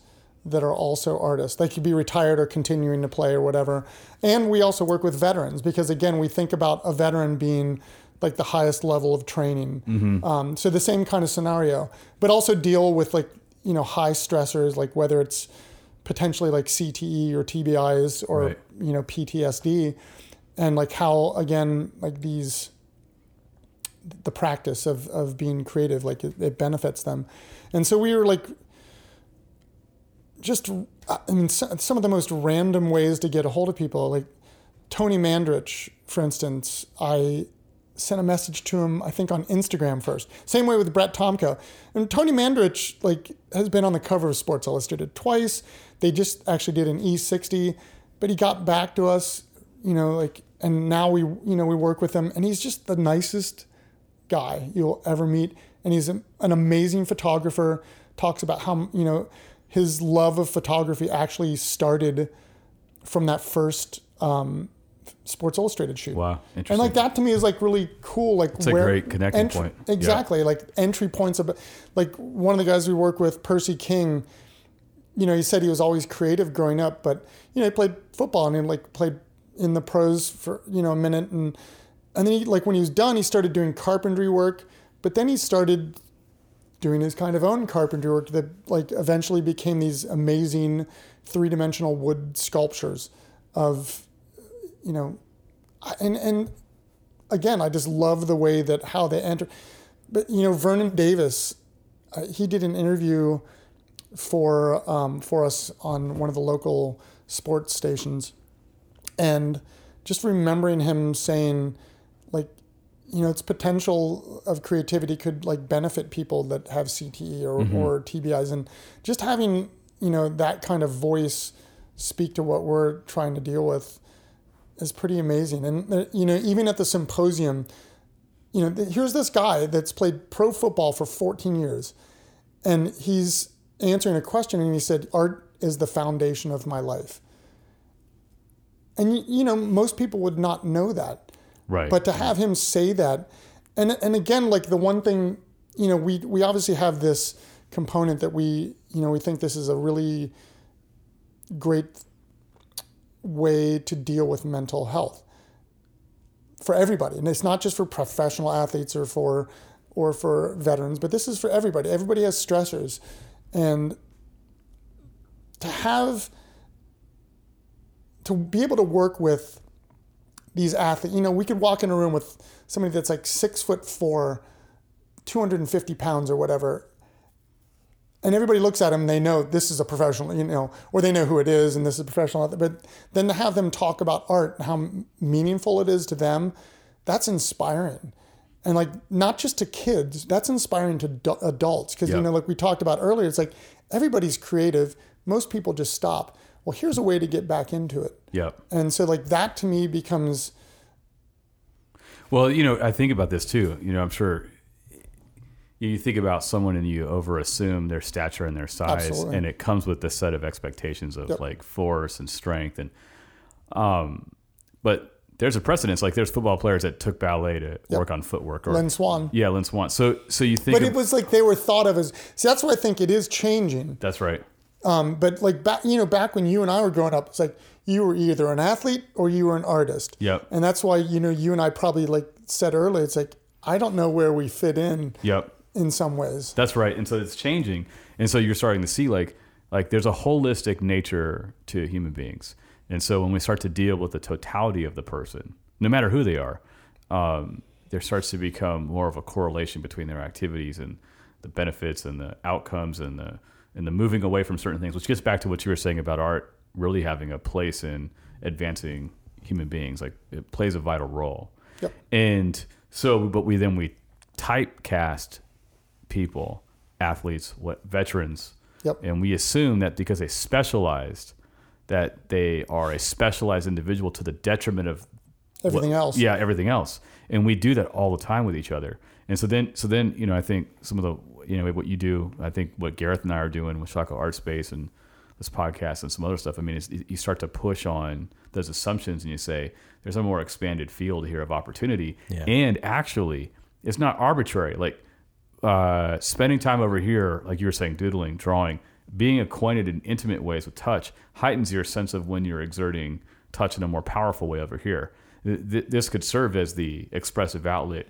that are also artists. They could be retired or continuing to play or whatever. And we also work with veterans because again, we think about a veteran being like the highest level of training. Um, so the same kind of scenario, but also deal with like you know high stressors like whether it's potentially like CTE or TBIs or Right. you know PTSD, and like how again like these the practice of of being creative like it, it benefits them, and so we were like just uh, I mean some of the most random ways to get a hold of people like Tony Mandarich for instance I sent a message to him I think on Instagram first. Same way with Brett Tomko. And Tony Mandarich like has been on the cover of Sports Illustrated twice. They just actually did an E60 but he got back to us you know like and now we you know we work with him and he's just the nicest guy you'll ever meet. And he's an amazing photographer talks about how you know his love of photography actually started from that first um, sports illustrated shoot Wow, interesting. and like that to me is like really cool like it's where, a great connecting point. Yeah. exactly like entry points of like one of the guys we work with percy king you know, he said he was always creative growing up, but you know, he played football and he like played in the pros for you know a minute, and and then he like when he was done, he started doing carpentry work, but then he started doing his kind of own carpentry work that like eventually became these amazing three dimensional wood sculptures of you know, and and again, I just love the way that how they enter, but you know, Vernon Davis, uh, he did an interview for um, for us on one of the local sports stations, and just remembering him saying, like, you know, its potential of creativity could like benefit people that have CTE or, or TBIs, and just having you know that kind of voice speak to what we're trying to deal with is pretty amazing. And uh, you know, even at the symposium, you know, here's this guy that's played pro football for 14 years, and he's answering a question, and he said, "Art is the foundation of my life." And you know, most people would not know that, Right. but to have him say that, and and again, like the one thing, you know, we we obviously have this component that we, you know, we think this is a really great way to deal with mental health for everybody. And it's not just for professional athletes or for or for veterans but this is for everybody. Everybody has stressors. And to have to be able to work with these athletes you know we could walk in a room with somebody that's like six foot four 250 pounds or whatever and everybody looks at him and they know this is a professional, you know, or they know who it is and this is a professional. But then to have them talk about art and how meaningful it is to them, that's inspiring. And like not just to kids, that's inspiring to du- adults because Yeah. you know, like we talked about earlier, it's like everybody's creative. Most people just stop. Well, here's a way to get back into it. Yep. And so like that to me becomes Well, you know, I think about this too. You know, I'm sure you think about someone and you over assume their stature and their size, Absolutely. and it comes with this set of expectations of Yep. like force and strength, and um, but there's a precedence. Like there's football players that took ballet to work on footwork, or Lynn Swann. yeah, Lynn Swann. So, so you think But of- it was like they were thought of as see that's why I think it is changing. that's right. Um, but like back, you know, back when you and I were growing up, it's like you were either an athlete or you were an artist. Yep. And that's why you know you and I probably like said earlier, it's like I don't know where we fit in Yep. in some ways. That's right. And so it's changing. And so you're starting to see like like there's a holistic nature to human beings. And so when we start to deal with the totality of the person, no matter who they are, um, there starts to become more of a correlation between their activities and the benefits and the outcomes and the and the moving away from certain things, which gets back to what you were saying about art really having a place in advancing human beings. Like it plays a vital role. Yep. And so, but we then we typecast people, athletes, what veterans, Yep. and we assume that because they specialized, that they are a specialized individual to the detriment of everything what, else. Yeah, everything else, and we do that all the time with each other. And so then, so then, you know, I think some of the, you know, what you do, I think what Gareth and I are doing with Shockoe Art Space and this podcast and some other stuff. I mean, you start to push on those assumptions and you say there's a more expanded field here of opportunity, Yeah. and actually, it's not arbitrary. Like uh, spending time over here, like you were saying, doodling, drawing, being acquainted in intimate ways with touch heightens your sense of when you're exerting touch in a more powerful way over here. Th- th- this could serve as the expressive outlet,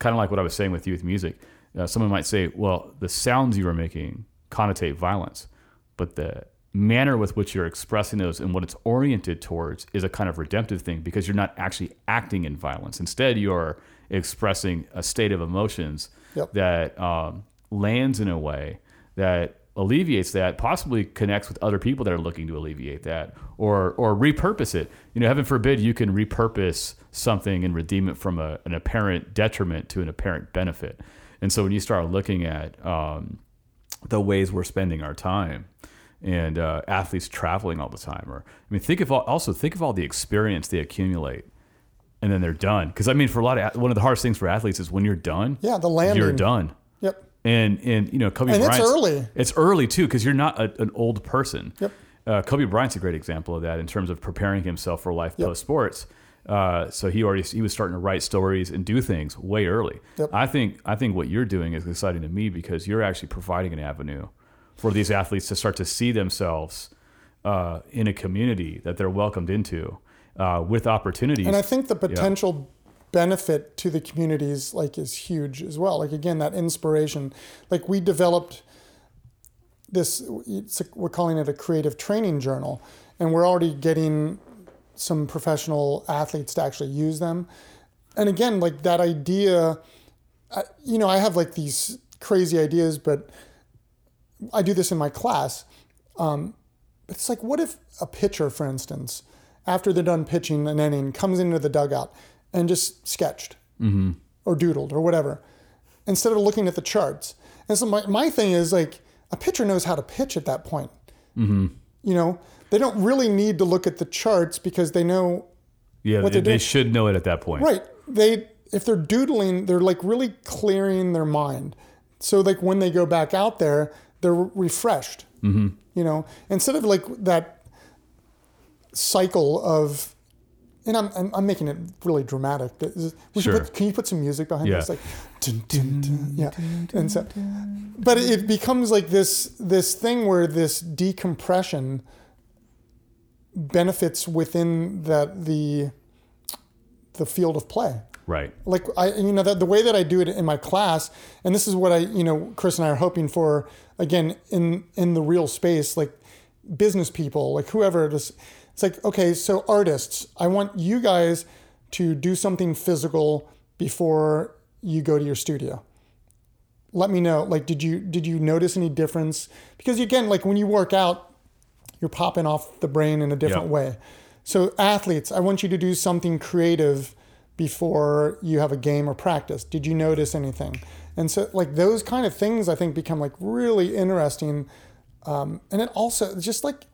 kind of like what I was saying with youth music. Uh, someone might say, well, the sounds you are making connotate violence, but the manner with which you're expressing those and what it's oriented towards is a kind of redemptive thing because you're not actually acting in violence. Instead, you're expressing a state of emotions Yep. that um, lands in a way that alleviates that, possibly connects with other people that are looking to alleviate that, or or repurpose it. You know, heaven forbid you can repurpose something and redeem it from a, an apparent detriment to an apparent benefit. And so when you start looking at um, the ways we're spending our time and uh, athletes traveling all the time, or I mean, think of all, also think of all the experience they accumulate. And then they're done. Because I mean, for a lot of one of the hardest things for athletes is when you're done. Yeah, the landing. You're done. Yep. And and you know Kobe And it's early. It's early too because you're not a, an old person. Yep. Uh, Kobe Bryant's a great example of that in terms of preparing himself for life Yep. post sports. Uh, so he already he was starting to write stories and do things way early. Yep. I think I think what you're doing is exciting to me because you're actually providing an avenue for these athletes to start to see themselves uh, in a community that they're welcomed into uh, with opportunities. And I think the potential benefit to the communities like is huge as well. Like again, that inspiration. Like we developed this. We're calling it a creative training journal, and we're already getting some professional athletes to actually use them. And again, like that idea. You know, I have like these crazy ideas, but I do this in my class. Um, it's like, what if a pitcher, for instance, after they're done pitching an inning, comes into the dugout and just sketched or doodled or whatever, instead of looking at the charts. And so my, my thing is like, a pitcher knows how to pitch at that point. You know, they don't really need to look at the charts because they know yeah, what they, they should know it at that point. Right. They if they're doodling, they're like really clearing their mind. So like when they go back out there, they're refreshed. Mm-hmm. You know, instead of like that cycle of, and I'm I'm, I'm making it really dramatic. We Sure. put, can you put some music behind Yeah. this? Like, dun, dun, dun, yeah. And so, but it becomes like this this thing where this decompression benefits within that the the field of play Right. like I, you know, that the way that I do it in my class, and this is what I, you know, Chris and I are hoping for again in in the real space, like business people, like whoever it is. It's like, okay, so artists, I want you guys to do something physical before you go to your studio. Let me know. Like, did you did you notice any difference? Because again, like when you work out, you're popping off the brain in a different way. So athletes, I want you to do something creative before you have a game or practice. Did you notice anything? And so like those kind of things I think become like really interesting. Um, and it also just like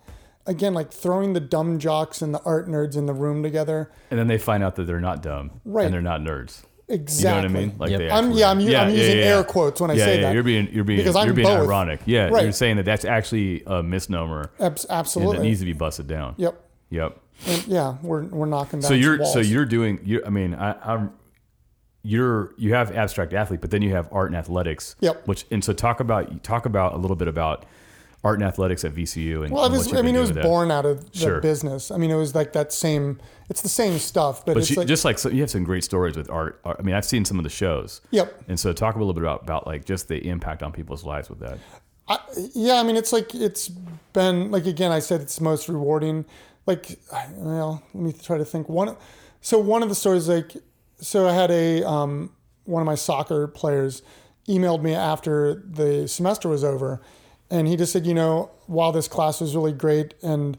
again like throwing the dumb jocks and the art nerds in the room together. And then they find out that they're not dumb Right. and they're not nerds. Exactly. You know what I mean? Like Yep. they I'm yeah I'm, u- I'm using air quotes when I yeah, say yeah, that. You're being you're being Because I'm you're being both. ironic. Yeah, Right. you're saying that that's actually a misnomer Abs- and it needs to be busted down. yep. Yep. And yeah, we're we're knocking down. So you're walls. so you're doing you I mean I I'm you're you have abstract athlete, but then you have art and athletics. Yep. Which and so talk about talk about a little bit about art and athletics at VCU and Well, it was. I mean, it was with that. born out of the Sure. business. I mean, it was like that same. It's the same stuff, but, But it's you, like just like so you have some great stories with art. art- I mean, I've seen some of the shows. Yep. And so talk a little bit about, about like just the impact on people's lives with that. I, yeah. I mean, it's like it's been like again. I said it's most rewarding. Like, well, let me try to think. One. So one of the stories, like, so I had a um, one of my soccer players emailed me after the semester was over, and he just said, you know, while this class was really great and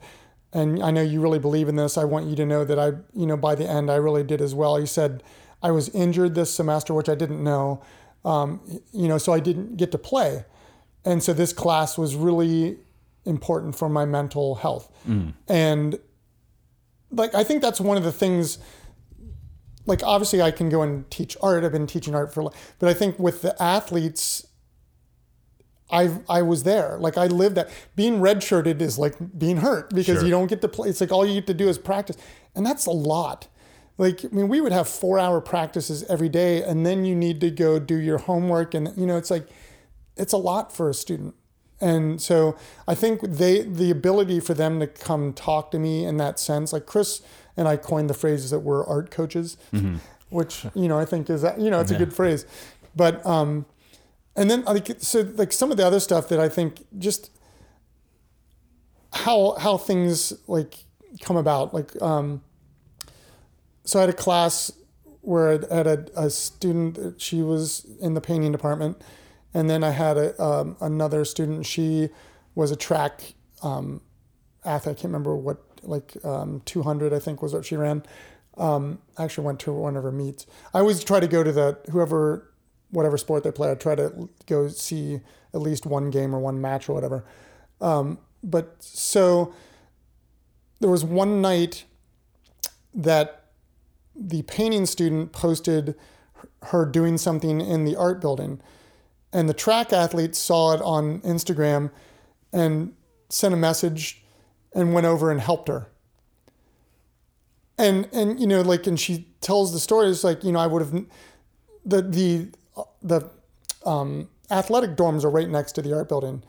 and I know you really believe in this, I want you to know that I, you know, by the end I really did as well. He said I was injured this semester, which I didn't know, um, you know, so I didn't get to play, and so this class was really important for my mental health. And like I think that's one of the things like obviously I can go and teach art. I've been teaching art for but I think with the athletes I I was there. Like I lived that. Being redshirted is like being hurt because Sure. you don't get to play. It's like all you get to do is practice, and that's a lot. Like I mean, we would have four hour practices every day, and then you need to go do your homework, and you know it's like it's a lot for a student. And so I think they the ability for them to come talk to me in that sense, like Chris and I coined the phrase that we're art coaches, which you know I think is you know it's a good phrase, but um, and then like so like some of the other stuff that I think just how how things like come about like um so I had a class where I had a, a student she was in the painting department and then I had a um, another student. She was a track um athlete. I can't remember what like um 200 I think was what she ran. Um I actually went to one of her meets. I always try to go to the whoever whatever sport they play I try to go see at least one game or one match or whatever. Um but so there was one night that the painting student posted her doing something in the art building. And the track athlete saw it on Instagram and sent a message and went over and helped her. And and you know like and she tells the story. It's like you know I would have the the the um, athletic dorms are right next to the art building.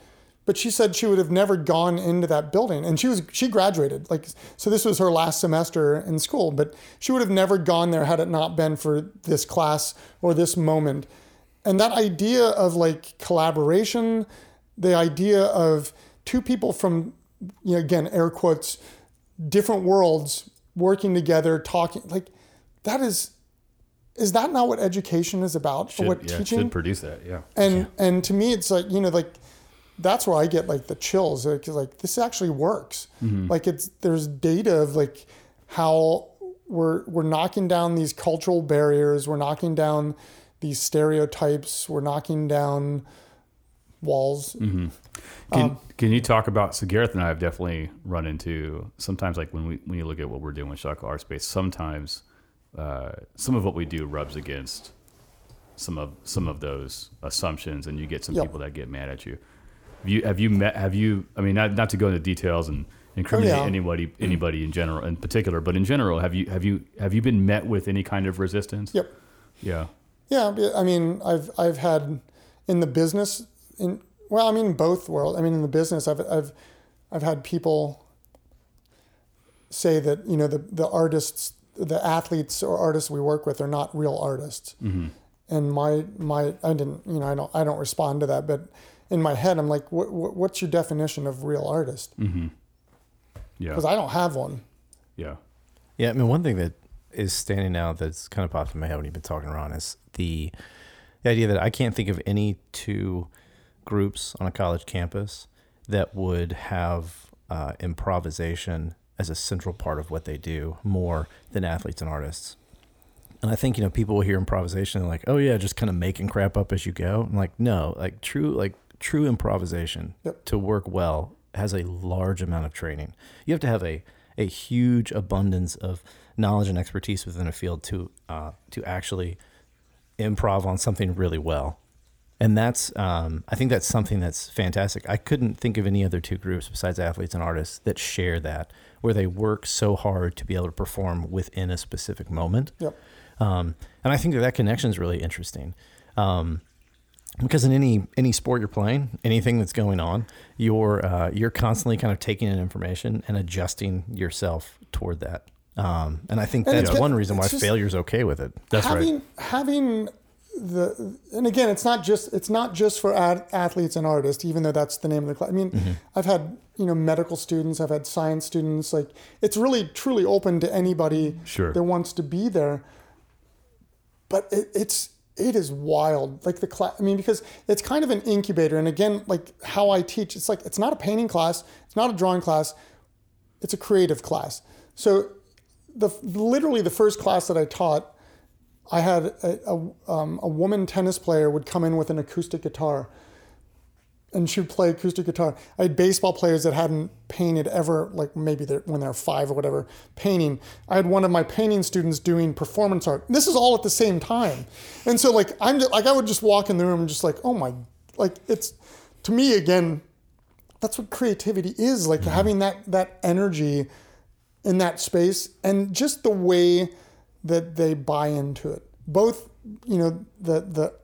But she said she would have never gone into that building. And she was she graduated like so this was her last semester in school but she would have never gone there had it not been for this class or this moment. And that idea of like collaboration the idea of two people from you know again air quotes different worlds working together talking like that is is that not what education is about? Should, what yeah, teaching? should produce that. Yeah. and and to me it's like you know like that's where i get like the chills like, like this actually works. Like it's there's data of like how we're we're knocking down these cultural barriers we're knocking down these stereotypes we're knocking down walls. Can, Um, can you talk about so Gareth and I have definitely run into sometimes like when we when you look at what we're doing with Shockoe Art Space, sometimes uh, some of what we do rubs against some of some of those assumptions, and you get some Yep. people that get mad at you. Have you have you met? Have you? I mean, not not to go into details and incriminate Oh, yeah. anybody anybody in general in particular, but in general, have you have you have you been met with any kind of resistance? yep Yeah. Yeah, I mean, I've I've had in the business in well, I mean both world. I mean in the business, I've I've I've had people say that you know the the artists, the athletes or artists we work with are not real artists. And my my I didn't you know I don't I don't respond to that, but in my head I'm like, what, what what's your definition of real artist? Yeah. Because I don't have one. yeah. Yeah, I mean, one thing that is standing out that's kind of popped in my head when you've been talking around is the, the idea that I can't think of any two groups on a college campus that would have uh, improvisation as a central part of what they do more than athletes and artists. And I think you know people will hear improvisation and like, oh yeah, just kind of making crap up as you go. I'm like, no, like true, like true improvisation Yep. to work well has a large amount of training. You have to have a a huge abundance of knowledge and expertise within a field to uh, to actually improv on something really well. And that's um, I think that's something that's fantastic. I couldn't think of any other two groups besides athletes and artists that share that, where they work so hard to be able to perform within a specific moment. Yep. Um, and I think that that connection is really interesting. Um, because in any any sport you're playing, anything that's going on, you're uh, you're constantly kind of taking in information and adjusting yourself toward that. Um, and I think And that's one reason why it's just- failure's okay with it. That's right. having having the and again it's not just it's not just for ad, athletes and artists even though that's the name of the class. I mean Mm-hmm. i've had you know medical students i've had science students like it's really truly open to anybody Sure. that wants to be there. But it, it's it is wild. Like the class i mean because it's kind of an incubator. And again like how i teach it's like it's not a painting class it's not a drawing class it's a creative class. So the literally the first class that i taught I had a, a, um, a woman tennis player would come in with an acoustic guitar. and she would play acoustic guitar. I had baseball players that hadn't painted ever, like maybe they're, when they're five or whatever, painting. I had one of my painting students doing performance art. This is all at the same time, and so like I'm just, like I would just walk in the room and just like oh my, like it's to me again, that's what creativity is like having that that energy in that space and just the way that they buy into it. Both you know the the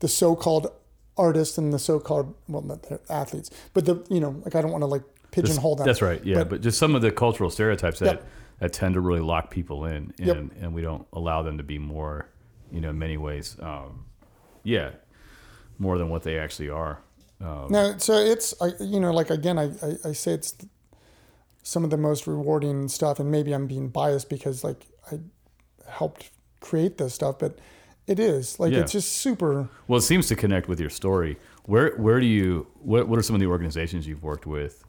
the so-called artists and the so-called well not they're athletes but the you know like i don't want to like pigeonhole them That's right. Yeah, but, but, just some of the cultural stereotypes that Yep. that tend to really lock people in, and Yep. and we don't allow them to be more, you know, in many ways, um, yeah, more than what they actually are. Um, no so it's I, you know like again I, I i say it's some of the most rewarding stuff and maybe i'm being biased because like i helped create this stuff but it is like Yeah. it's just super Well, it seems to connect with your story. Where where do you what what are some of the organizations you've worked with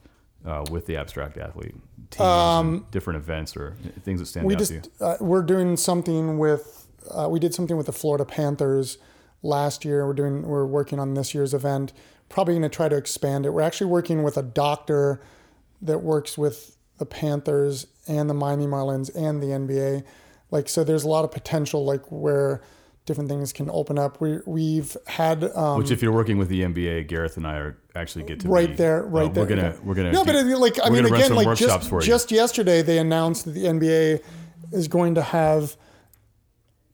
uh, with the abstract athlete teams, and different events or things that stand Um, we out just to you? uh, we're doing something with uh, we did something with the Florida Panthers last year. We're doing we're working on this year's event. Probably going to try to expand it. We're actually working with a doctor that works with the Panthers and the Miami Marlins and the NBA. Like so, there's a lot of potential like where different things can open up. We we've had um, Which, if you're working with the NBA, Gareth and I are actually get to right be- there, uh, right there. We're gonna we're gonna no, do- but like I mean, again, like just just yesterday they announced that the NBA is going to have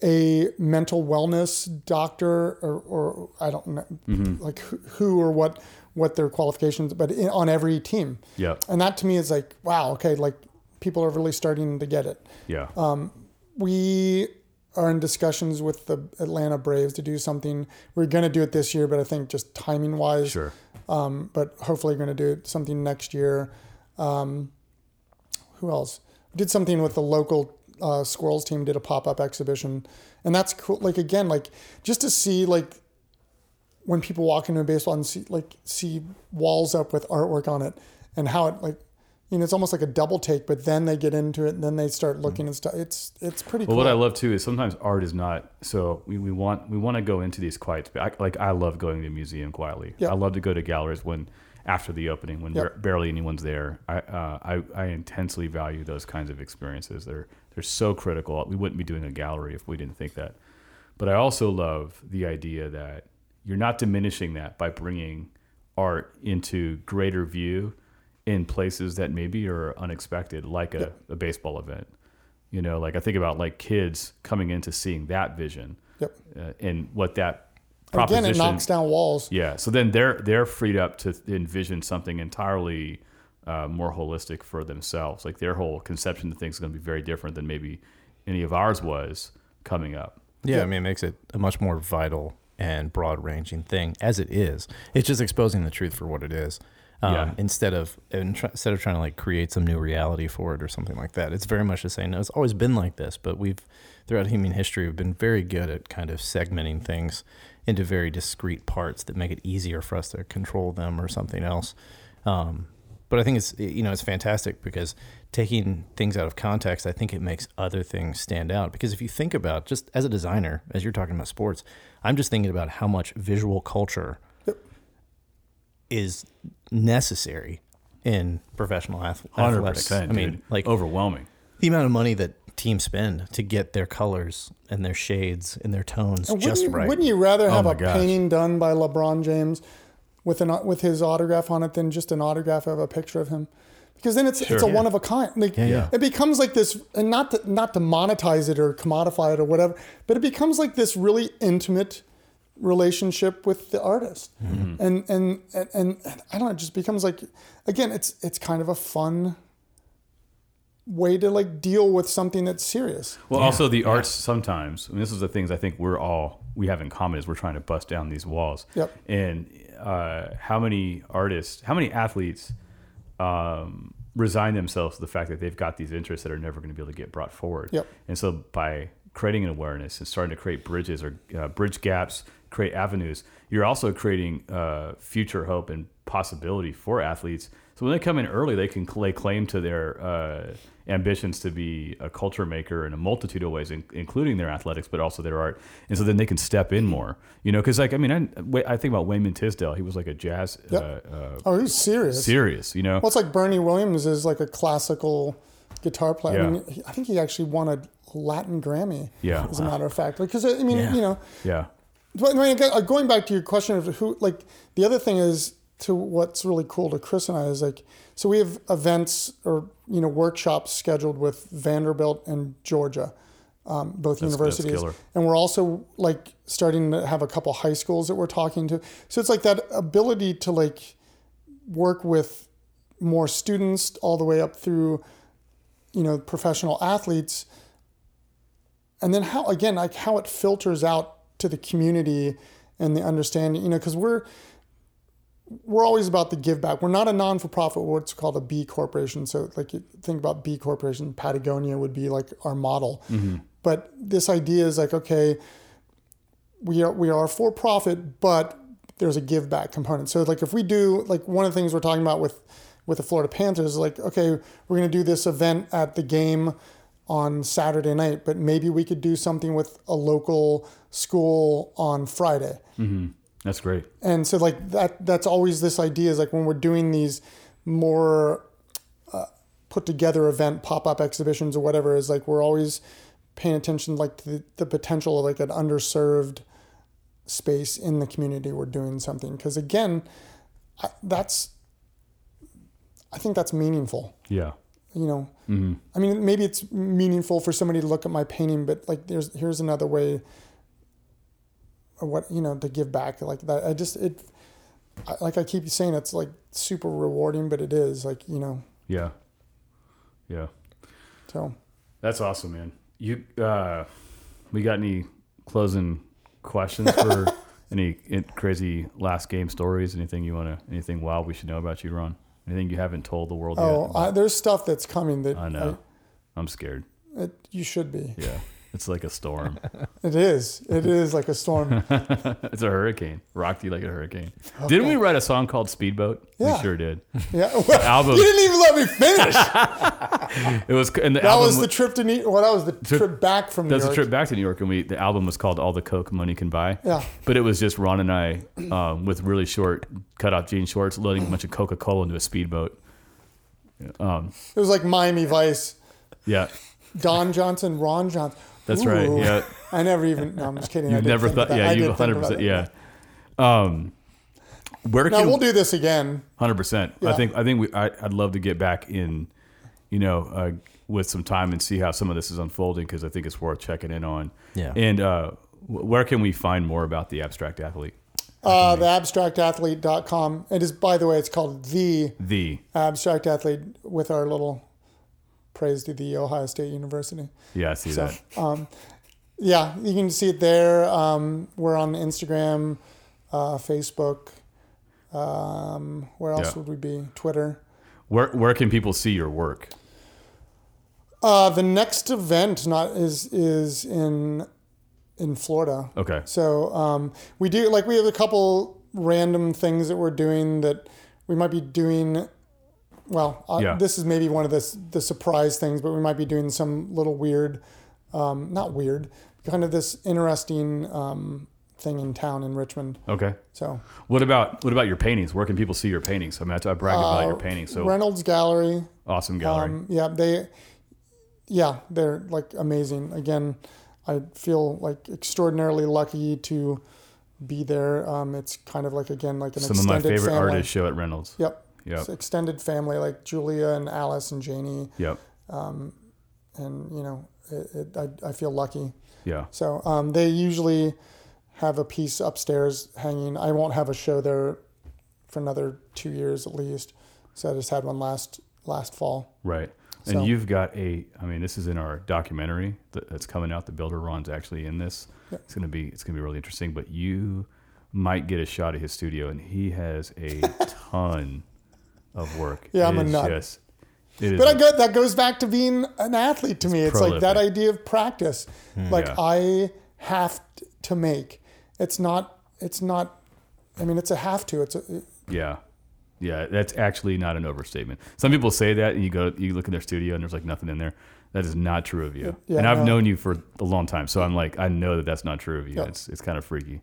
a mental wellness doctor or, or I don't know Mm-hmm. like who, who or what what their qualifications, but in, on every team. Yeah. and that to me is like wow, okay, like people are really starting to get it yeah um, we are in discussions with the Atlanta Braves to do something. We're going to do it this year, but I think just timing wise, sure um, but hopefully going to do something next year. Um, who else? We did something with the local uh, squirrels team. Did a pop up exhibition, and that's cool. Like again, like just to see like when people walk into a baseball and see like see walls up with artwork on it, and how it like. You know, it's almost like a double take, but then they get into it, and then they start looking and stuff. It's it's pretty Well, cool. what I love too is sometimes art is not so. We, we want we want to go into these quiet. I, like I love going to a museum quietly. Yeah. I love to go to galleries when after the opening when Yep. bar- barely anyone's there. I, uh, I I intensely value those kinds of experiences. They're they're so critical. We wouldn't be doing a gallery if we didn't think that. But I also love the idea that you're not diminishing that by bringing art into greater view in places that maybe are unexpected, like a, a baseball event. You know, like I think about like kids coming into seeing that vision Yep. uh, and what that Again, it knocks down walls. Yeah, so then they're they're freed up to envision something entirely uh, more holistic for themselves. Like their whole conception of things is going to be very different than maybe any of ours was coming up. Yeah, I mean, it makes it a much more vital and broad ranging thing as it is. It's just exposing the truth for what it is. Um, Yeah. Instead of instead of trying to like create some new reality for it or something like that, it's very much the same. no. It's always been like this, but we've throughout human history we've been very good at kind of segmenting things into very discrete parts that make it easier for us to control them or something else. Um, but I think it's you know it's fantastic because taking things out of context, I think it makes other things stand out. Because if you think about just as a designer, as you're talking about sports, I'm just thinking about how much visual culture. Is necessary in professional ath- Hundred athletics. percent. I mean, like overwhelming. the amount of money that teams spend to get their colors and their shades and their tones And just wouldn't, you, right. wouldn't you rather oh have my a gosh. painting done by LeBron James with an with his autograph on it than just an autograph of a picture of him? Because then it's it's a Sure. one of a kind. Like yeah. it becomes like this, and not to, not to monetize it or commodify it or whatever, but it becomes like this really intimate relationship with the artist, Mm-hmm. and, and and and I don't know, it just becomes like again, it's it's kind of a fun way to like deal with something that's serious. Well, also the arts sometimes. I mean, this is the things I think we're all we have in common is we're trying to bust down these walls. Yep. And uh, how many artists, how many athletes um, resign themselves to the fact that they've got these interests that are never going to be able to get brought forward. Yep. And so by creating an awareness and starting to create bridges or uh, bridge gaps, create avenues, you're also creating uh, future hope and possibility for athletes So when they come in early, they can lay claim to their uh, ambitions to be a culture maker in a multitude of ways, in, including their athletics, but also their art. And so then they can step in more, you know, because like I mean, I, I think about Wayman Tisdale. He was like a jazz, Yep. uh, uh, Oh, he's serious. serious, you know. Well, it's like Bernie Williams is like a classical guitar player. I, Yeah. mean, he- I think he actually won a Latin Grammy. Yeah. As a matter of fact, because I mean, Yeah. you know, yeah, but I mean, uh, going back to your question of who, like, the other thing is to what's really cool to Chris and I is like, so we have events or you know workshops scheduled with Vanderbilt and Georgia, um, both that's universities, killer. and we're also like starting to have a couple high schools that we're talking to. So it's like that ability to like work with more students all the way up through, you know, professional athletes and then how again like how it filters out to the community and the understanding you know because we're we're always about the give back. We're not a non-for-profit what's called a b corporation. So like you think about b corporation patagonia would be like our model. Mm-hmm. But this idea is like okay we are we are for profit but there's a give back component. So like if we do like one of the things we're talking about with with the florida panthers is like okay we're going to do this event at the game on saturday night but maybe we could do something with a local school on friday. That's great. and so like that that's always this idea is like when we're doing these more uh, put together event pop-up exhibitions or whatever is like we're always paying attention like to the, the potential of like an underserved space in the community we're doing something. Because again I, that's i think that's meaningful. Yeah, you know i mean maybe it's meaningful for somebody to look at my painting but like there's here's another way what you know to give back like that i just it I, like i keep saying it's like super rewarding but it is like you know yeah, yeah. so That's awesome, man. You, uh, we got any closing questions for any crazy last game stories? Anything you want to, anything wild we should know about you, Ron? Anything you haven't told the world oh yet? I, there's stuff that's coming that I know. I'm scared. I, it, you should be Yeah, it's like a storm. it is it is like a storm it's a hurricane. Rocked you like a hurricane. Didn't we write a song called Speedboat? Yeah. We sure did. yeah well, Album. you didn't even let me finish It was, and the that was the trip to new well that was the trip back from new That's a york trip back to New York, and we the album was called "All the Coke Money Can Buy." Yeah. but it was just Ron and I um, with really short, cut off jean shorts, loading a bunch of Coca Cola into a speedboat. Um, it was like miami vice yeah, don johnson ron johnson that's right. Yeah, I never even. No, I'm just kidding. You did never thought. Yeah, I you did think 100. about percent it. Yeah. Um, where Now can we'll do this again. Hundred percent. I think I think we. I, I'd love to get back in, you know, uh, with some time and see how some of this is unfolding because I think it's worth checking in on. Yeah. And uh, where can we find more about the abstract athlete? Uh, the abstractathlete.com. It is, by the way, it's called the The abstract athlete with our little praise to the Ohio State University. yeah, I see So, that. um, yeah, you can see it there. Um, we're on Instagram, uh, Facebook. Um, where else Yeah. would we be? Twitter. Where where can people see your work? Uh, the next event not is is in in Florida. Okay. So um, we do like we have a couple random things that we're doing that we might be doing. Well, uh, Yeah. this is maybe one of the the surprise things, but we might be doing some little weird, um, not weird, kind of this interesting um, thing in town in Richmond. Okay. So What about what about your paintings? Where can people see your paintings? I mean, I, I brag about your paintings. So Reynolds Gallery, awesome gallery. Um, yeah, they, yeah, they're like amazing. Again, I feel like extraordinarily lucky to be there. Um, it's kind of like again like an Some of my favorite family. artists show at Reynolds. Yep. Yep. Extended family like Julia and Alice and Janie, Yep. and you know, it, it, I, I feel lucky. Yeah. So um, they usually have a piece upstairs hanging. I won't have a show there for another two years at least. So I just had one last last fall. Right. So- And you've got a, I mean, this is in our documentary that's coming out. The Builder Ron's actually in this. Yep. It's gonna be, it's gonna be really interesting. But you might get a shot at his studio, and he has a ton of work. Yeah, I'm a nut. Just, it But I go, that goes back to being an athlete to me. It's like that idea of practice. Hmm, like Yeah. I have to make. It's not. It's not. I mean, it's a have to. It's a. yeah, Yeah, that's actually not an overstatement. Some people say that, and you go, you look in their studio, and there's like nothing in there. That is not true of you. Yeah, and I've no. known you for a long time, so I'm like, I know that that's not true of you. Yeah. It's it's kind of freaky.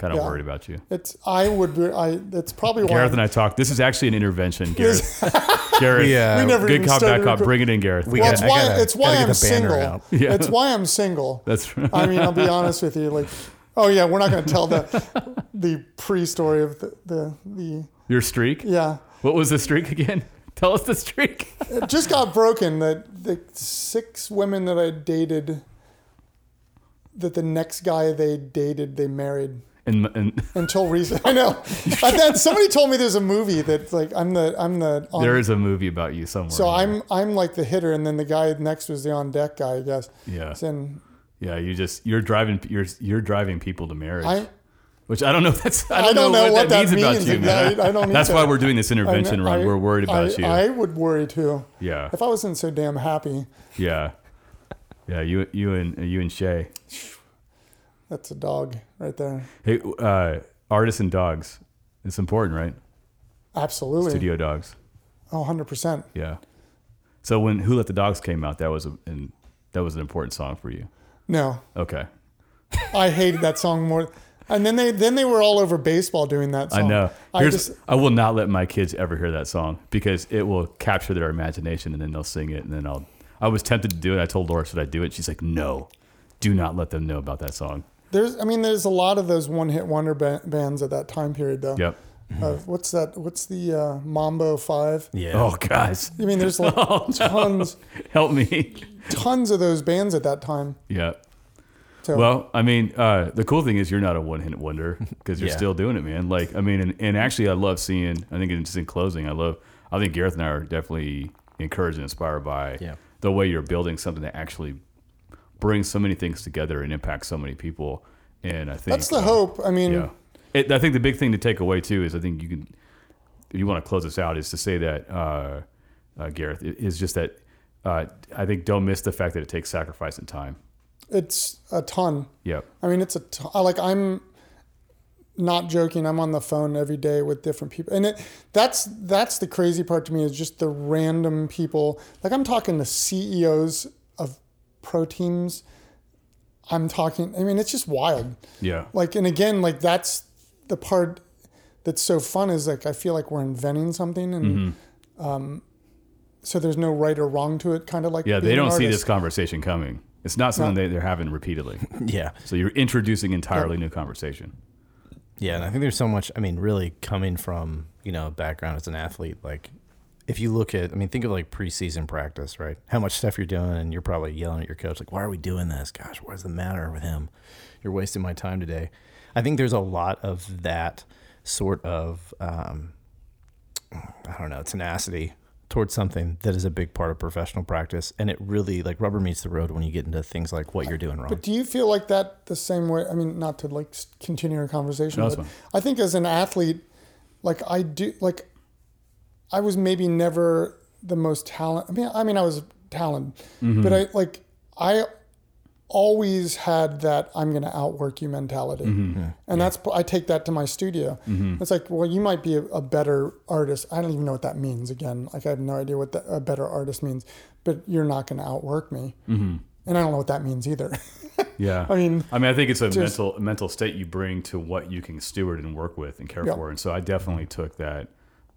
Kind of Yeah. worried about you. It's I would re- I it's probably why Gareth and I talked. This is actually an intervention, Gareth. Gareth, We, uh, We never good cop, bad cop. Bring it in, Gareth. We well, gotta- it's why gotta- it's why I'm single. out. Yeah. It's why I'm single. that's right. I mean, I'll be honest with you. Like, oh yeah, we're not going to tell the the pre-story of the, the the Your streak. yeah. What was the streak again? Tell us the streak. It just got broken that the six women that I dated, that the next guy they dated they married And, and until recent. I know. then somebody told me there's a movie that's like I'm the I'm the on, there is a movie about you somewhere. so. I'm I'm like the hitter, and then the guy next was the on deck guy. I guess. Yeah. And Yeah, you just you're driving you're you're driving people to marriage. I which I don't know if that's I don't, I don't know what that means, about you, man. I don't That's why we're doing this intervention, Ron. I- we're worried about you. I would worry too. yeah. If I wasn't so damn happy, Yeah. Yeah, you you and you and Shay. that's a dog right there. Hey, uh artists and dogs. It's important, right? Absolutely. Studio dogs. Oh, 100%. Yeah. So when Who Let the Dogs came out, that was a and that was an important song for you. No, Okay. I hated that song more. And then they then they were all over baseball doing that song. I know. I just I will not let my kids ever hear that song because it will capture their imagination and then they'll sing it and then I'll. I was tempted to do it. I told Laura should I do it. She's like, no, do not let them know about that song. There's I mean there's a lot of those one hit wonder ba- bands at that time period though. Yep. Uh, what's that? What's the uh, Mambo Five? Yeah. Oh guys, I mean, there's like Oh, tons, help me. tons of those bands at that time. yeah. So Well, I mean, uh, the cool thing is you're not a one hit wonder because you're Yeah. still doing it, man. Like, I mean, and, and actually, I love seeing. I think just in closing, I love. I think Gareth and I are definitely encouraged and inspired by Yeah. the way you're building something that actually brings so many things together and impacts so many people. And I think that's the uh, hope. I mean, Yeah, it, I think the big thing to take away too is I think you can, if you want to close this out, is to say that uh, uh, Gareth is just that. Uh, I think don't miss the fact that it takes sacrifice and time. it's a ton. Yeah. I mean, it's a t- I- like I'm not joking. I'm on the phone every day with different people, and it that's that's the crazy part to me is just the random people. Like I'm talking to CEOs pro teams. I'm talking. I mean, it's just wild. Yeah. Like, and again, like that's the part that's so fun is like I feel like we're inventing something, and um, so there's no right or wrong to it. Kind of like Yeah, they don't see this conversation coming. It's not something they, they're having repeatedly. Yeah. So you're introducing entirely new conversation. Yeah, and I think there's so much. I mean, really coming from you know a background as an athlete, like if you look at, I mean, think of like preseason practice, right? How much stuff you're doing, and you're probably yelling at your coach, like, "Why are we doing this? Gosh, what's the matter with him? You're wasting my time today." I think there's a lot of that sort of, um, I don't know, tenacity towards something that is a big part of professional practice, and it really like rubber meets the road when you get into things like what you're doing wrong. But do you feel like that the same way? I mean, not to like continue our conversation, No, but. I think as an athlete, like I do, like I was maybe never the most talent. I mean, I mean, I was talented, Mm-hmm. but I like I always had that I'm going to outwork you mentality, Mm-hmm. and that's I take that to my studio. It's like, well, you might be a, a better artist. I don't even know what that means. Again, like I have no idea what the, a better artist means, but you're not going to outwork me, Mm-hmm. and I don't know what that means either. Yeah. I mean, I mean, I think it's a just- mental mental state you bring to what you can steward and work with and care Yeah. for. And so I definitely took that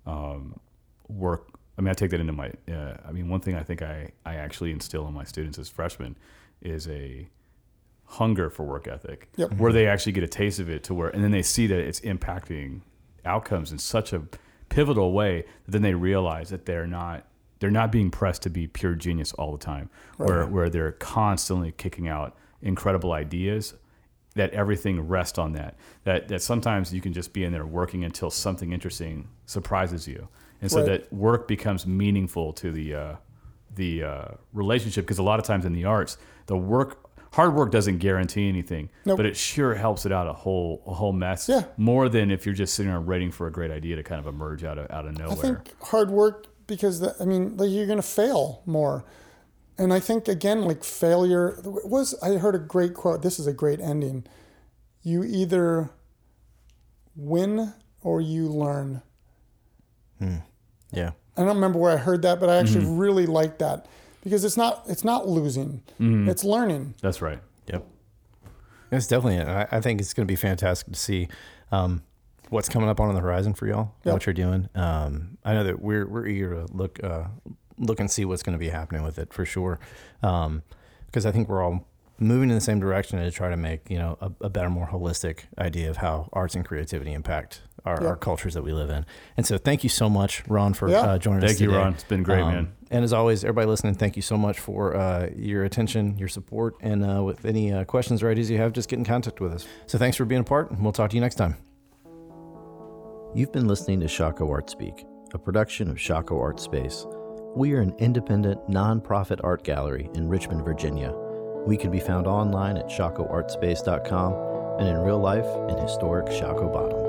um, work. I mean, I take that into my. Uh, I mean, one thing I think I I actually instill in my students as freshmen is a hunger for work ethic, Yep. where they actually get a taste of it to where, and then they see that it's impacting outcomes in such a pivotal way that then they realize that they're not they're not being pressed to be pure genius all the time, where where they're constantly kicking out incredible ideas that everything rests on that. That that sometimes you can just be in there working until something interesting surprises you, and so Right. that work becomes meaningful to the uh, the uh, relationship. Because a lot of times in the arts, the work hard work doesn't guarantee anything, Nope. but it sure helps it out a whole a whole mess. Yeah. more than if you're just sitting there waiting for a great idea to kind of emerge out of out of nowhere. I nowhere. think hard work because the, I mean, like you're going to fail more. And I think again, like failure was, I heard a great quote. This is a great ending. You either win or you learn. Yeah. I don't remember where I heard that, but I actually really like that because it's not it's not losing, it's learning. That's right. Yep. That's definitely. I, I think it's going to be fantastic to see um, what's coming up on the horizon for y'all. Yep. What you're doing. Um, I know that we're we're eager to look uh, look and see what's going to be happening with it for sure. Because I think we're all moving in the same direction to try to make you know a, a better, more holistic idea of how arts and creativity impact our, Yep. our cultures that we live in. And so, thank you so much, Ron, for Yeah. uh, joining us Thank you, today. Ron. It's been great, man. And as always, everybody listening, thank you so much for uh, your attention, your support, and uh, with any uh, questions or ideas you have, just get in contact with us. So thanks for being a part, and we'll talk to you next time. You've been listening to Shockoe Art Speak, a production of Shockoe Art Space. We are an independent, nonprofit art gallery in Richmond, Virginia. We can be found online at shockoeartspace.com and in real life in historic Shockoe Bottom.